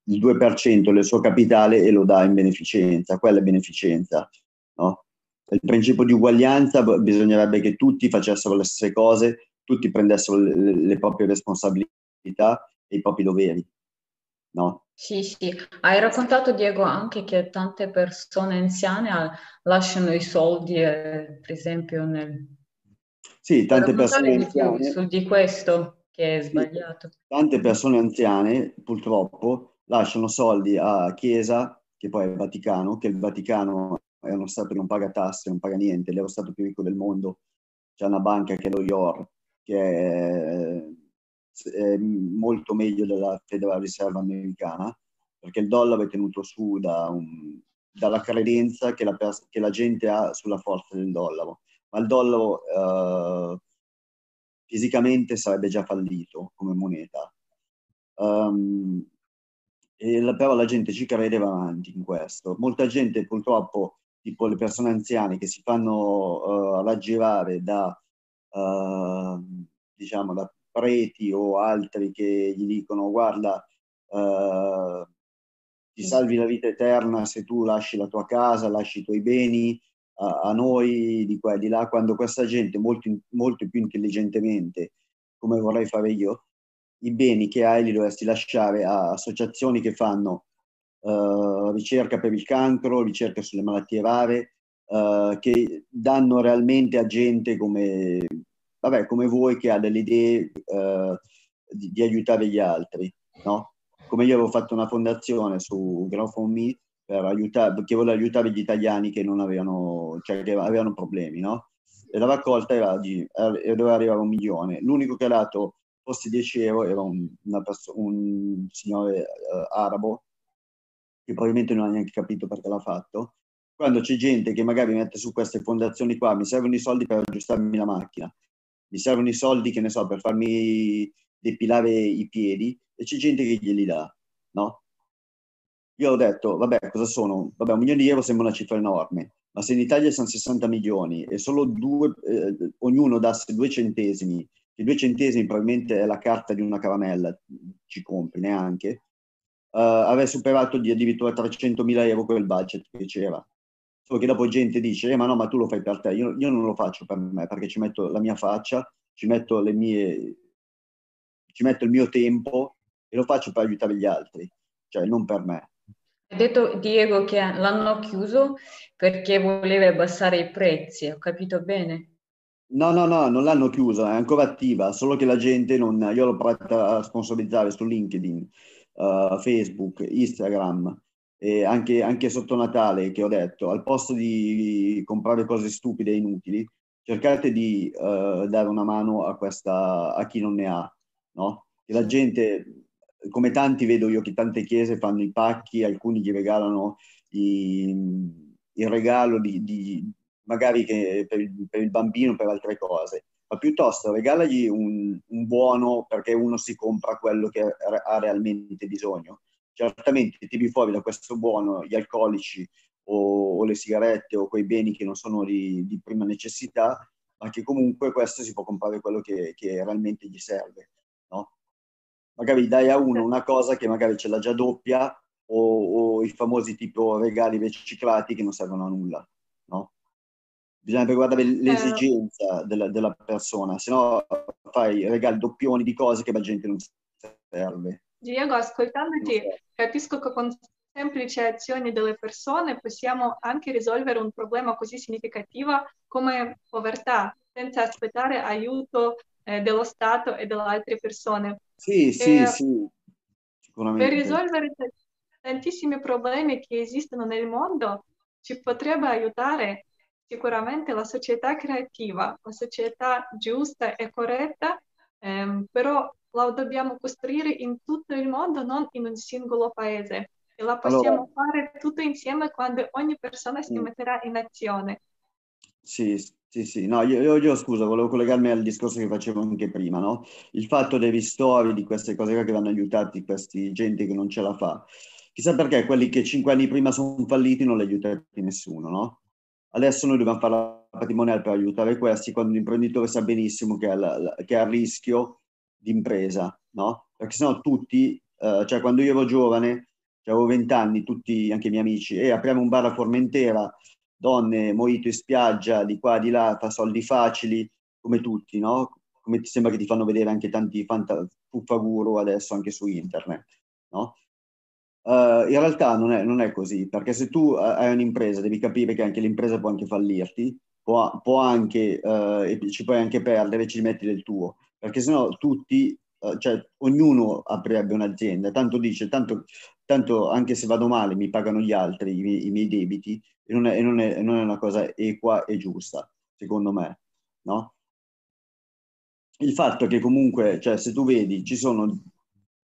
il 2% del suo capitale e lo dà in beneficenza, quella è beneficenza. No? Il principio di uguaglianza bisognerebbe che tutti facessero le stesse cose, tutti prendessero le, le proprie responsabilità e i propri doveri no? Sì, sì, hai raccontato Diego anche che tante persone anziane lasciano i soldi, eh, per esempio, nel... Sì, tante persone anziane... Su di questo che è sbagliato. Sì, tante persone anziane, purtroppo, lasciano soldi a Chiesa, che poi è il Vaticano, che il Vaticano è uno Stato che non paga tasse, non paga niente, è lo Stato più ricco del mondo. C'è una banca che è lo IOR, che è molto meglio della Federal Reserve americana, perché il dollaro è tenuto su da un, dalla credenza che la, che la, gente ha sulla forza del dollaro. Ma il dollaro uh, fisicamente sarebbe già fallito come moneta. Um, e, però la gente ci crede va avanti in questo. Molta gente purtroppo, tipo le persone anziane che si fanno uh, raggirare da, uh, diciamo, da preti o altri che gli dicono guarda, eh, ti salvi la vita eterna se tu lasci la tua casa, lasci i tuoi beni a, a noi di qua e di là, quando questa gente molto, molto più intelligentemente, come vorrei fare io, i beni che hai li dovresti lasciare a associazioni che fanno uh, ricerca per il cancro, ricerca sulle malattie rare, uh, che danno realmente a gente come vabbè, come voi che ha delle idee eh, di, di, aiutare gli altri, no? Come io avevo fatto una fondazione su GrowFundMe per aiutare, perché volevo aiutare gli italiani che non avevano, cioè che avevano problemi, no? E la raccolta era di, era, doveva arrivare a un milione. L'unico che ha dato forse 10 euro era un, perso- un signore eh, arabo che probabilmente non ha neanche capito perché l'ha fatto. Quando c'è gente che magari mette su queste fondazioni qua, mi servono i soldi per aggiustarmi la macchina, mi servono i soldi, che ne so, per farmi depilare i piedi e c'è gente che glieli dà, no? Io ho detto, vabbè, cosa sono? Vabbè, un milione di euro sembra una cifra enorme, ma se in Italia sono 60 milioni e solo due, eh, ognuno dasse due centesimi, che due centesimi probabilmente è la carta di una caramella, ci compri neanche, uh, avrei superato di addirittura 300.000 euro quel budget che c'era. Solo che dopo gente dice, eh, ma no, ma tu lo fai per te. Io, io non lo faccio per me, perché ci metto la mia faccia, ci metto le mie, ci metto il mio tempo e lo faccio per aiutare gli altri, cioè non per me. Hai detto Diego che l'hanno chiuso perché voleva abbassare i prezzi, ho capito bene? No, no, no, non l'hanno chiusa, è ancora attiva, solo che la gente non... Io l'ho provata a sponsorizzare su LinkedIn, uh, Facebook, Instagram, e anche, anche, sotto Natale che ho detto, al posto di comprare cose stupide e inutili, cercate di uh, dare una mano a, questa, a chi non ne ha, no? Che la gente, come tanti vedo io che tante chiese fanno i pacchi, alcuni gli regalano i, il regalo di, di magari per il, per il, bambino, per altre cose, ma piuttosto regalagli un, un buono perché uno si compra quello che ha realmente bisogno certamente tiri fuori da questo buono gli alcolici o, o le sigarette o quei beni che non sono di, di, prima necessità, ma che comunque questo si può comprare quello che, che realmente gli serve. No? Magari dai a uno una cosa che magari ce l'ha già doppia o, o i famosi tipo regali riciclati che non servono a nulla. No? Bisogna guardare l'esigenza della, della persona, se no fai regali doppioni di cose che la gente non serve. Diego, ascoltandoti, capisco che con semplici azioni delle persone possiamo anche risolvere un problema così significativo come povertà, senza aspettare aiuto eh, dello Stato e delle altre persone. Sì, sì, sì, sicuramente. Per risolvere tantissimi problemi che esistono nel mondo ci potrebbe aiutare sicuramente la società creativa, la società giusta e corretta, ehm, però la dobbiamo costruire in tutto il mondo, non in un singolo paese. E la possiamo allora, fare tutto insieme quando ogni persona si mm. metterà in azione. Sì, sì, sì. No, io, io, io, scusa, volevo collegarmi al discorso che facevo anche prima, no? Il fatto dei ristori, di queste cose che vanno aiutati questi gente che non ce la fa. Chissà perché quelli che cinque anni prima sono falliti non li ha aiutati nessuno, no? Adesso noi dobbiamo fare la patrimoniale per aiutare questi quando l'imprenditore sa benissimo che è, la, che è a rischio di impresa, no? Perché sennò tutti, eh, cioè quando io ero giovane, cioè avevo vent'anni, tutti, anche i miei amici, e apriamo un bar a Formentera, donne, moito in spiaggia, di qua, di là, fa soldi facili, come tutti, no? Come ti sembra che ti fanno vedere anche tanti fanta- fuffaguru adesso anche su internet, no? Uh, in realtà non è, non è, così, perché se tu hai un'impresa devi capire che anche l'impresa può anche fallirti, può, può anche, uh, e ci puoi anche perdere, ci metti del tuo perché sennò tutti, uh, cioè ognuno aprirebbe un'azienda, tanto dice, tanto, tanto anche se vado male mi pagano gli altri i, miei, i miei debiti e, non è, non, è, non è, una cosa equa e giusta, secondo me, no? Il fatto che comunque, cioè se tu vedi, ci sono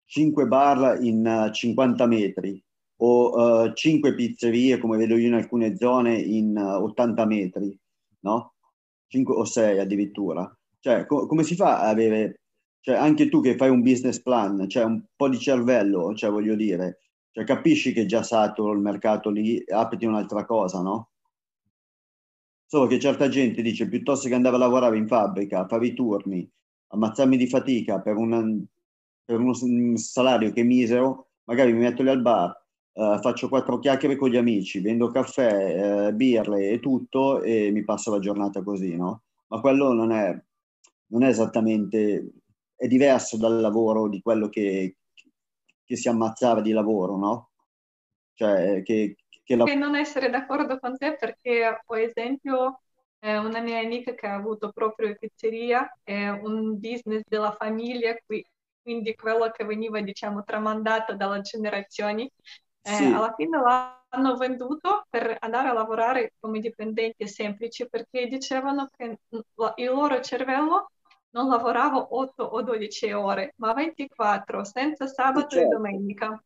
5 bar in uh, eh, 50 metri o uh, 5 pizzerie, come vedo io in alcune zone, in uh, 80 metri, no? 5 o 6 addirittura cioè, co- come si fa a avere, cioè, anche tu che fai un business plan, cioè un po' di cervello, cioè voglio dire, cioè, capisci che è già saturo il mercato lì, apriti un'altra cosa, no? Solo che certa gente dice, piuttosto che andare a lavorare in fabbrica, fare i turni, ammazzarmi di fatica per, una, per uno salario che è misero, magari mi metto lì al bar, Uh, faccio quattro chiacchiere con gli amici, vendo caffè, uh, birre e tutto e mi passo la giornata così, no? Ma quello non è, non è esattamente, è diverso dal lavoro di quello che, che si ammazzava di lavoro, no? Cioè, che, che la... non essere d'accordo con te perché, per esempio, eh, una mia amica che ha avuto proprio pizzeria, è un business della famiglia, qui, quindi quello che veniva, diciamo, tramandato dalle generazioni, eh, sì. alla fine l'hanno venduto per andare a lavorare come dipendenti semplici perché dicevano che il loro cervello non lavoravo 8 o 12 ore, ma 24, senza sabato certo. e domenica.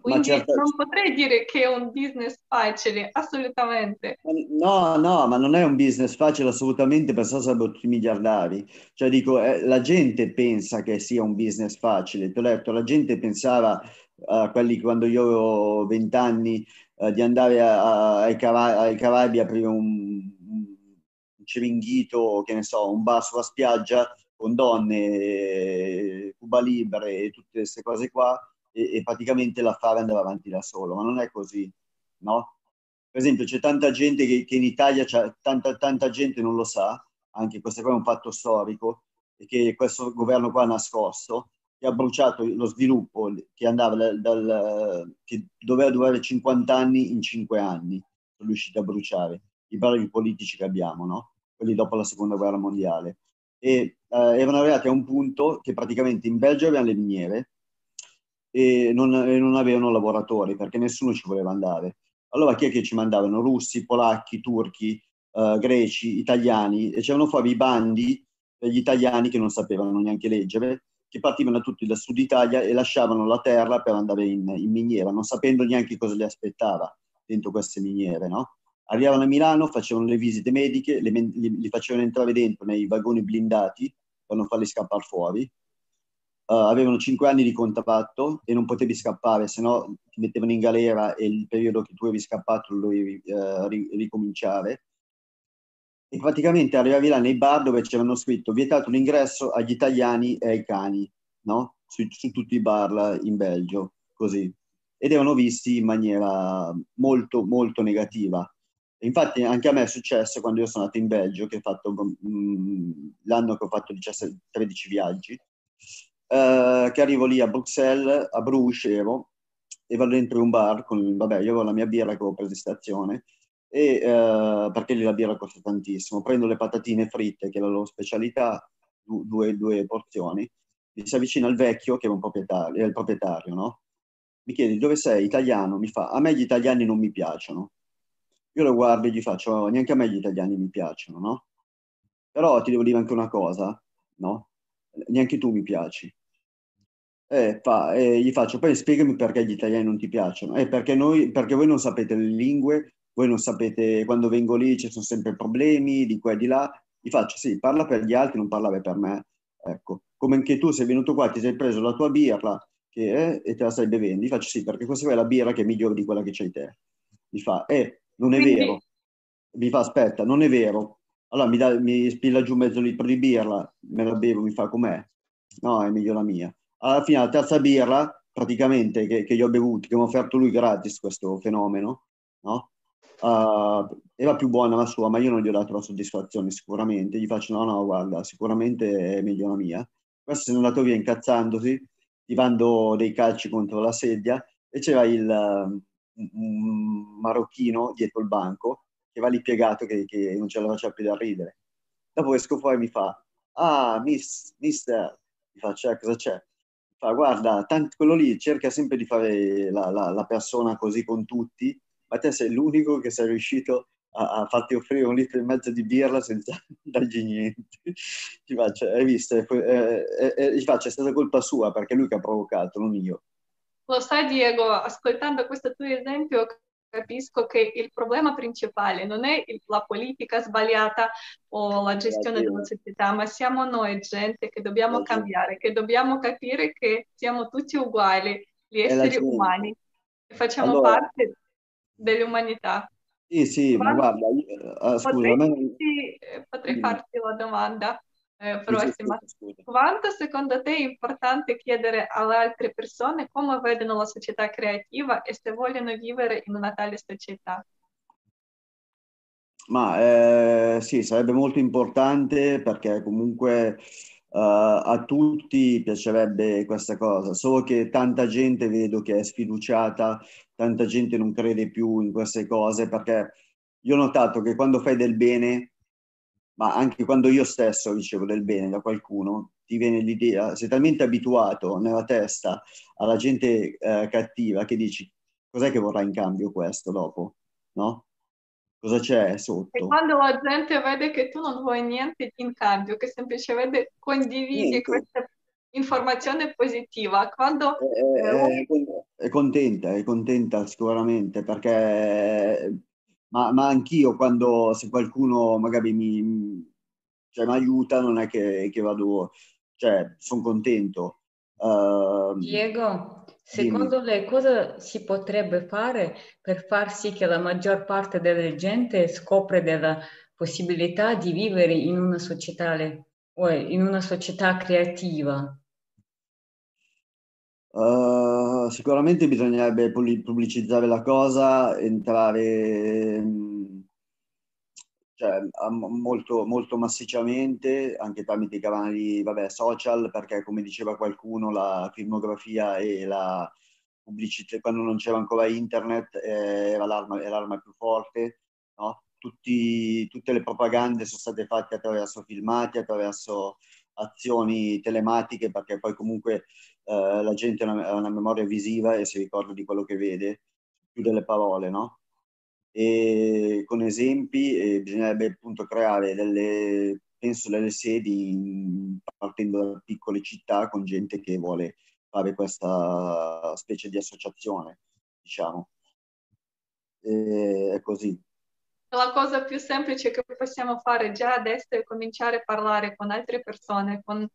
Quindi certo... non potrei dire che è un business facile, assolutamente. No, no, ma non è un business facile assolutamente, perché sarebbero tutti miliardari. Cioè dico, eh, la gente pensa che sia un business facile. Ti ho detto, la gente pensava a uh, quelli quando io avevo 20 anni uh, di andare a, a, ai, Cara- ai Caraibi a aprire un, Ciringhito, che ne so, un bar sulla spiaggia con donne, Cuba Libre e tutte queste cose qua e, e praticamente l'affare andava avanti da solo, ma non è così, no? Per esempio c'è tanta gente che, che in Italia, tanta, tanta gente non lo sa, anche questo qua è un fatto storico, e che questo governo qua ha nascosto, che ha bruciato lo sviluppo che andava dal che doveva durare 50 anni in 5 anni, sono riusciti a bruciare i vari politici che abbiamo, no? Quelli dopo la seconda guerra mondiale. E uh, erano arrivati a un punto che praticamente in Belgio avevano le miniere e non, e non avevano lavoratori perché nessuno ci voleva andare. Allora chi è che ci mandavano? Russi, polacchi, turchi, uh, greci, italiani e c'erano fuori i bandi degli italiani che non sapevano neanche leggere che partivano tutti dal sud Italia e lasciavano la terra per andare in, in miniera, non sapendo neanche cosa li aspettava dentro queste miniere, no? Arrivavano a Milano, facevano le visite mediche, le, li, li, facevano entrare dentro nei vagoni blindati per non farli scappare fuori. Uh, avevano cinque anni di contratto e non potevi scappare, se no ti mettevano in galera e il periodo che tu avevi scappato lo dovevi uh, ricominciare. E praticamente arrivavi là nei bar dove c'erano scritto vietato l'ingresso agli italiani e ai cani, no? Su, su tutti i bar in Belgio, così. Ed erano visti in maniera molto, molto negativa Infatti anche a me è successo quando io sono andato in Belgio, che ho fatto mh, mm, l'anno che ho fatto 17, 13 viaggi, eh, che arrivo lì a Bruxelles, a Bruges ero, e vado dentro un bar con, vabbè, io avevo la mia birra che avevo preso in stazione, e, eh, perché lì la birra costa tantissimo. Prendo le patatine fritte, che è la loro specialità, due, due porzioni, mi si avvicina il vecchio, che è, un proprietario, è il proprietario, no? Mi chiede dove sei, italiano? Mi fa, a me gli italiani non mi piacciono. Io lo guardo e gli faccio, neanche a me gli italiani mi piacciono, no? Però ti devo dire anche una cosa, no? Neanche tu mi piaci. Eh, fa, eh, gli faccio, poi spiegami perché gli italiani non ti piacciono. Eh, perché, noi, perché voi non sapete le lingue, voi non sapete, quando vengo lì ci sono sempre problemi di qua e di là. Gli faccio, sì, parla per gli altri, non parlare per me. Ecco, come anche tu sei venuto qua, ti sei preso la tua birra che, eh, e te la stai bevendo. Gli faccio, sì, perché questa è la birra che è migliore di quella che c'hai te. Mi fa, eh, non è Quindi... vero. Mi fa, aspetta, non è vero. Allora mi, da, mi spilla giù mezzo litro di birra, me la bevo, mi fa com'è? No, è meglio la mia alla fine la terza birra, praticamente, che, che io ho bevuto, che mi ha offerto lui gratis questo fenomeno, no? Uh, era più buona la sua, ma io non gli ho dato la soddisfazione sicuramente. Gli faccio: no, no, guarda, sicuramente è meglio la mia. Questo se n'è andato via incazzandosi, tirando dei calci contro la sedia, e c'era il un marocchino dietro il banco che va lì piegato che, che non ce la faceva più da ridere. Dopo esco fuori e mi fa: Ah, miss, mister, mi faccio, eh, cosa c'è? fa, guarda, tanto, quello lì cerca sempre di fare la, la, la, persona così con tutti, ma te sei l'unico che sei riuscito a, a farti offrire un litro e mezzo di birra senza dargli niente. Ti faccio, hai visto? Eh, eh, eh, faccio, è stata colpa sua perché lui che ha provocato, non io. Lo sai Diego, ascoltando questo tuo esempio capisco che il problema principale non è la politica sbagliata o la gestione della società, ma siamo noi gente che dobbiamo cambiare, che dobbiamo capire che siamo tutti uguali, gli esseri umani, e facciamo allora, parte dell'umanità. Sì, sì, ma guarda, uh, scusa, potrei, me... potrei farti la domanda. eh, prossima. Quanto secondo te è importante chiedere alle altre persone come vedono la società creativa e se vogliono vivere in una tale società? Ma eh, sì, sarebbe molto importante perché comunque uh, a tutti piacerebbe questa cosa, solo che tanta gente vedo che è sfiduciata, tanta gente non crede più in queste cose perché io ho notato che quando fai del bene ma anche quando io stesso ricevo del bene da qualcuno, ti viene l'idea, sei talmente abituato nella testa alla gente eh, cattiva che dici cos'è che vorrà in cambio questo dopo, no? Cosa c'è sotto? E quando la gente vede che tu non vuoi niente in cambio, che semplicemente condividi niente. questa informazione positiva, quando... È, è, è, contenta, è contenta sicuramente perché ma, ma anch'io quando se qualcuno magari mi, cioè, mi aiuta non è che, che vado, cioè sono contento. Uh, Diego, secondo dimmi. lei cosa si potrebbe fare per far sì che la maggior parte della gente scopra della possibilità di vivere in una società, in una società creativa? Uh, sicuramente bisognerebbe pubblicizzare la cosa, entrare cioè, molto, molto massicciamente, anche tramite i canali vabbè, social, perché come diceva qualcuno, la filmografia e la pubblicità, quando non c'era ancora internet, eh, era, l'arma, era l'arma più forte. No? Tutti, tutte le propagande sono state fatte attraverso filmati, attraverso azioni telematiche, perché poi comunque eh, la gente ha una, una, memoria visiva e si ricorda di quello che vede più delle parole, no? E con esempi eh, bisognerebbe appunto creare delle, penso, delle sedi partendo da piccole città con gente che vuole fare questa specie di associazione, diciamo. E, è così. La cosa più semplice che possiamo fare già adesso è cominciare a parlare con altre persone, con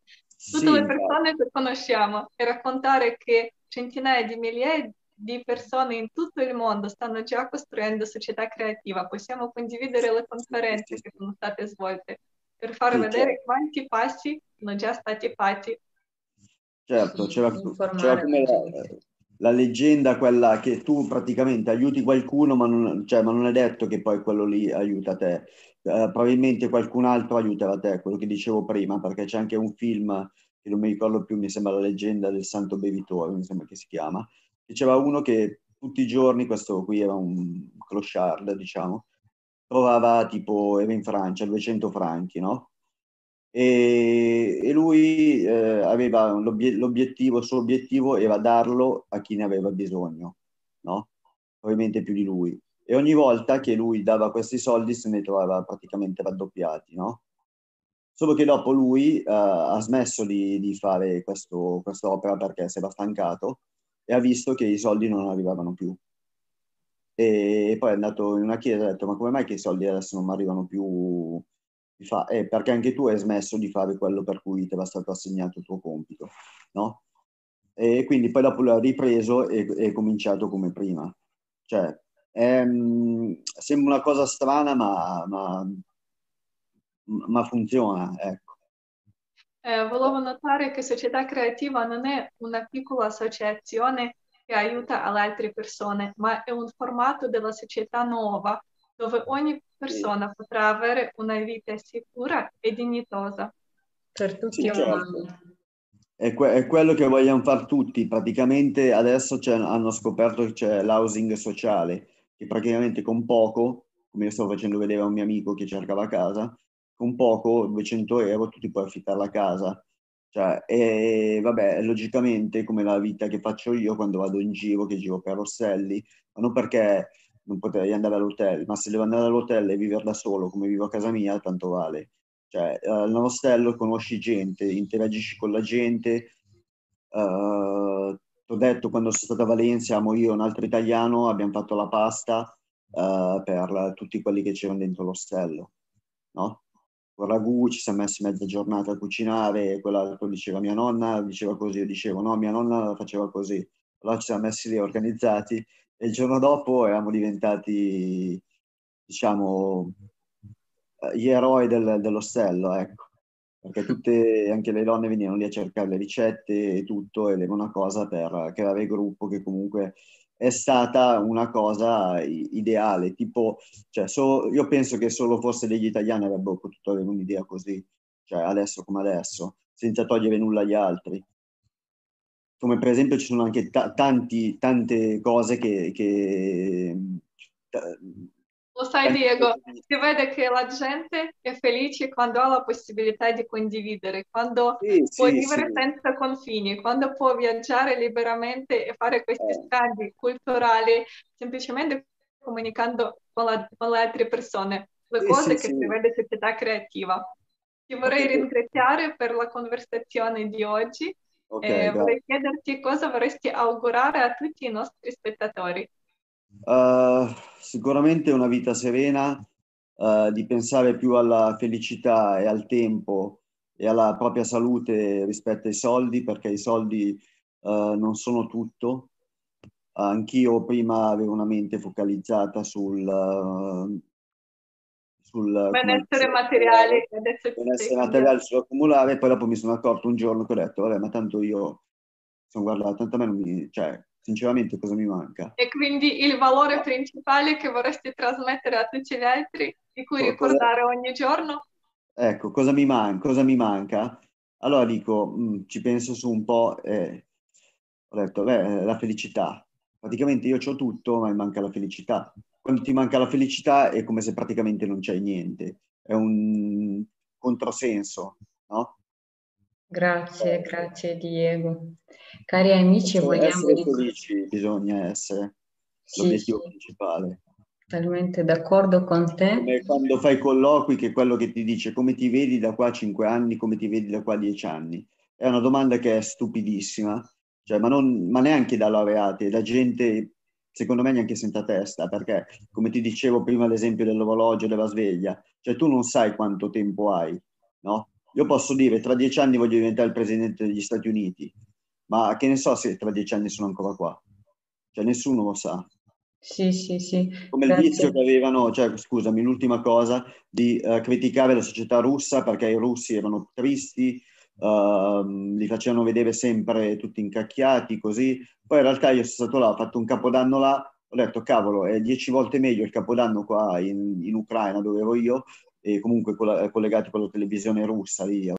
tutte sì, le persone che conosciamo e raccontare che centinaia di migliaia di persone in tutto il mondo stanno già costruendo società creativa. Possiamo condividere le conferenze che sono state svolte per far vedere quanti passi sono già stati fatti. Certo, c'era, c'era come la, la leggenda quella che tu praticamente aiuti qualcuno, ma non, cioè, ma non è detto che poi quello lì aiuta te. Uh, probabilmente qualcun altro aiuterà te, quello che dicevo prima, perché c'è anche un film che non mi ricordo più, mi sembra la leggenda del santo bevitore, mi sembra che si chiama, diceva uno che tutti i giorni, questo qui era un clochard, diciamo, trovava tipo, era in Francia, 200 franchi, no? E, e lui eh, aveva l'obiettivo, il suo obiettivo era darlo a chi ne aveva bisogno, no? Probabilmente più di lui. E ogni volta che lui dava questi soldi se ne trovava praticamente raddoppiati, no? Solo che dopo lui uh, ha smesso di, di fare questo, quest'opera perché si era stancato e ha visto che i soldi non arrivavano più. E poi è andato in una chiesa e ha detto: Ma come mai che i soldi adesso non mi arrivano più? Fa, eh, perché anche tu hai smesso di fare quello per cui ti era stato assegnato il tuo compito, no? E quindi poi dopo l'ha ripreso e è cominciato come prima. Cioè, è, sembra una cosa strana, ma, ma, ma funziona, ecco. Eh, volevo notare che Società Creativa non è una piccola associazione che aiuta le altre persone, ma è un formato della società nuova dove ogni persona potrà avere una vita sicura e dignitosa. Per tutti sì, certo. È, que- è, quello che vogliamo fare tutti. Praticamente adesso hanno scoperto che c'è l'housing sociale, che praticamente con poco, come sto facendo vedere a un mio amico che cercava casa, con poco, 200 euro, tu ti puoi affittare la casa. Cioè, e vabbè, logicamente come la vita che faccio io quando vado in giro, che giro per Rosselli, ma non perché non potrei andare all'hotel, ma se devo andare all'hotel e vivere da solo come vivo a casa mia, tanto vale. Cioè, all'ostello conosci gente, interagisci con la gente. Uh, ho detto, quando sono stato a Valencia, amo io un altro italiano, abbiamo fatto la pasta uh, per tutti quelli che c'erano dentro l'ostello, no? con ragù, ci siamo messi mezza giornata a cucinare, quell'altro diceva mia nonna, diceva così, io dicevo no, mia nonna faceva così. Allora ci siamo messi lì organizzati e il giorno dopo eravamo diventati, diciamo, gli eroi del, dell'ostello, ecco. Perché tutte, anche le donne venivano lì a cercare le ricette e tutto, ed era una cosa per creare gruppo che comunque è stata una cosa ideale, tipo, cioè, so, io penso che solo forse degli italiani avrebbero potuto avere un'idea così, cioè adesso come adesso, senza togliere nulla agli altri. Come per esempio ci sono anche t- tanti, tante cose che, che lo sai Diego, si vede che la gente è felice quando ha la possibilità di condividere, quando sì, può sì, vivere sì. senza confini, quando può viaggiare liberamente e fare questi eh. scambi culturali semplicemente comunicando con, la, con le altre persone, le cose che prevede società creativa. Ti vorrei okay. ringraziare per la conversazione di oggi okay, e vorrei chiederti cosa vorresti augurare a tutti i nostri spettatori. Uh, sicuramente una vita serena, uh, di pensare più alla felicità e al tempo e alla propria salute rispetto ai soldi, perché i soldi uh, non sono tutto. Anch'io prima avevo una mente focalizzata sul, sul benessere materiale, benessere materiale sull'accumulare, poi dopo mi sono accorto un giorno che ho detto, vabbè, ma tanto io sono guardato, tanto a me non mi, cioè, sinceramente cosa mi manca. E quindi il valore principale che vorresti trasmettere a tutti gli altri, di cui ricordare cosa... ogni giorno? Ecco, cosa mi, man- cosa mi manca? Allora dico, mh, mm, ci penso su un po' e ho detto, beh, la felicità. Praticamente io ho tutto, ma mi manca la felicità. Quando ti manca la felicità è come se praticamente non c'è niente. È un controsenso, no? Grazie, grazie Diego. Cari amici, cioè, vogliamo... Essere felici bisogna essere sì, l'obiettivo sì. principale. Totalmente d'accordo con te. Come quando fai colloqui che quello che ti dice come ti vedi da qua a 5 anni, come ti vedi da qua a 10 anni. È una domanda che è stupidissima, cioè, ma, non, ma neanche da laureati, da gente, secondo me neanche senza testa, perché come ti dicevo prima l'esempio dell'orologio, della sveglia, cioè tu non sai quanto tempo hai, no? Io posso dire tra dieci anni voglio diventare il presidente degli Stati Uniti, ma che ne so se tra dieci anni sono ancora qua? Cioè nessuno lo sa. Sì, sì, sì. Come Grazie. il vizio che avevano, cioè scusami, l'ultima cosa, di uh, criticare la società russa perché i russi erano tristi, uh, li facevano vedere sempre tutti incacchiati, così. Poi in realtà io sono stato là, ho fatto un capodanno là, ho detto cavolo, è dieci volte meglio il capodanno qua in, in Ucraina dove ero io, e comunque collegati con la televisione russa lì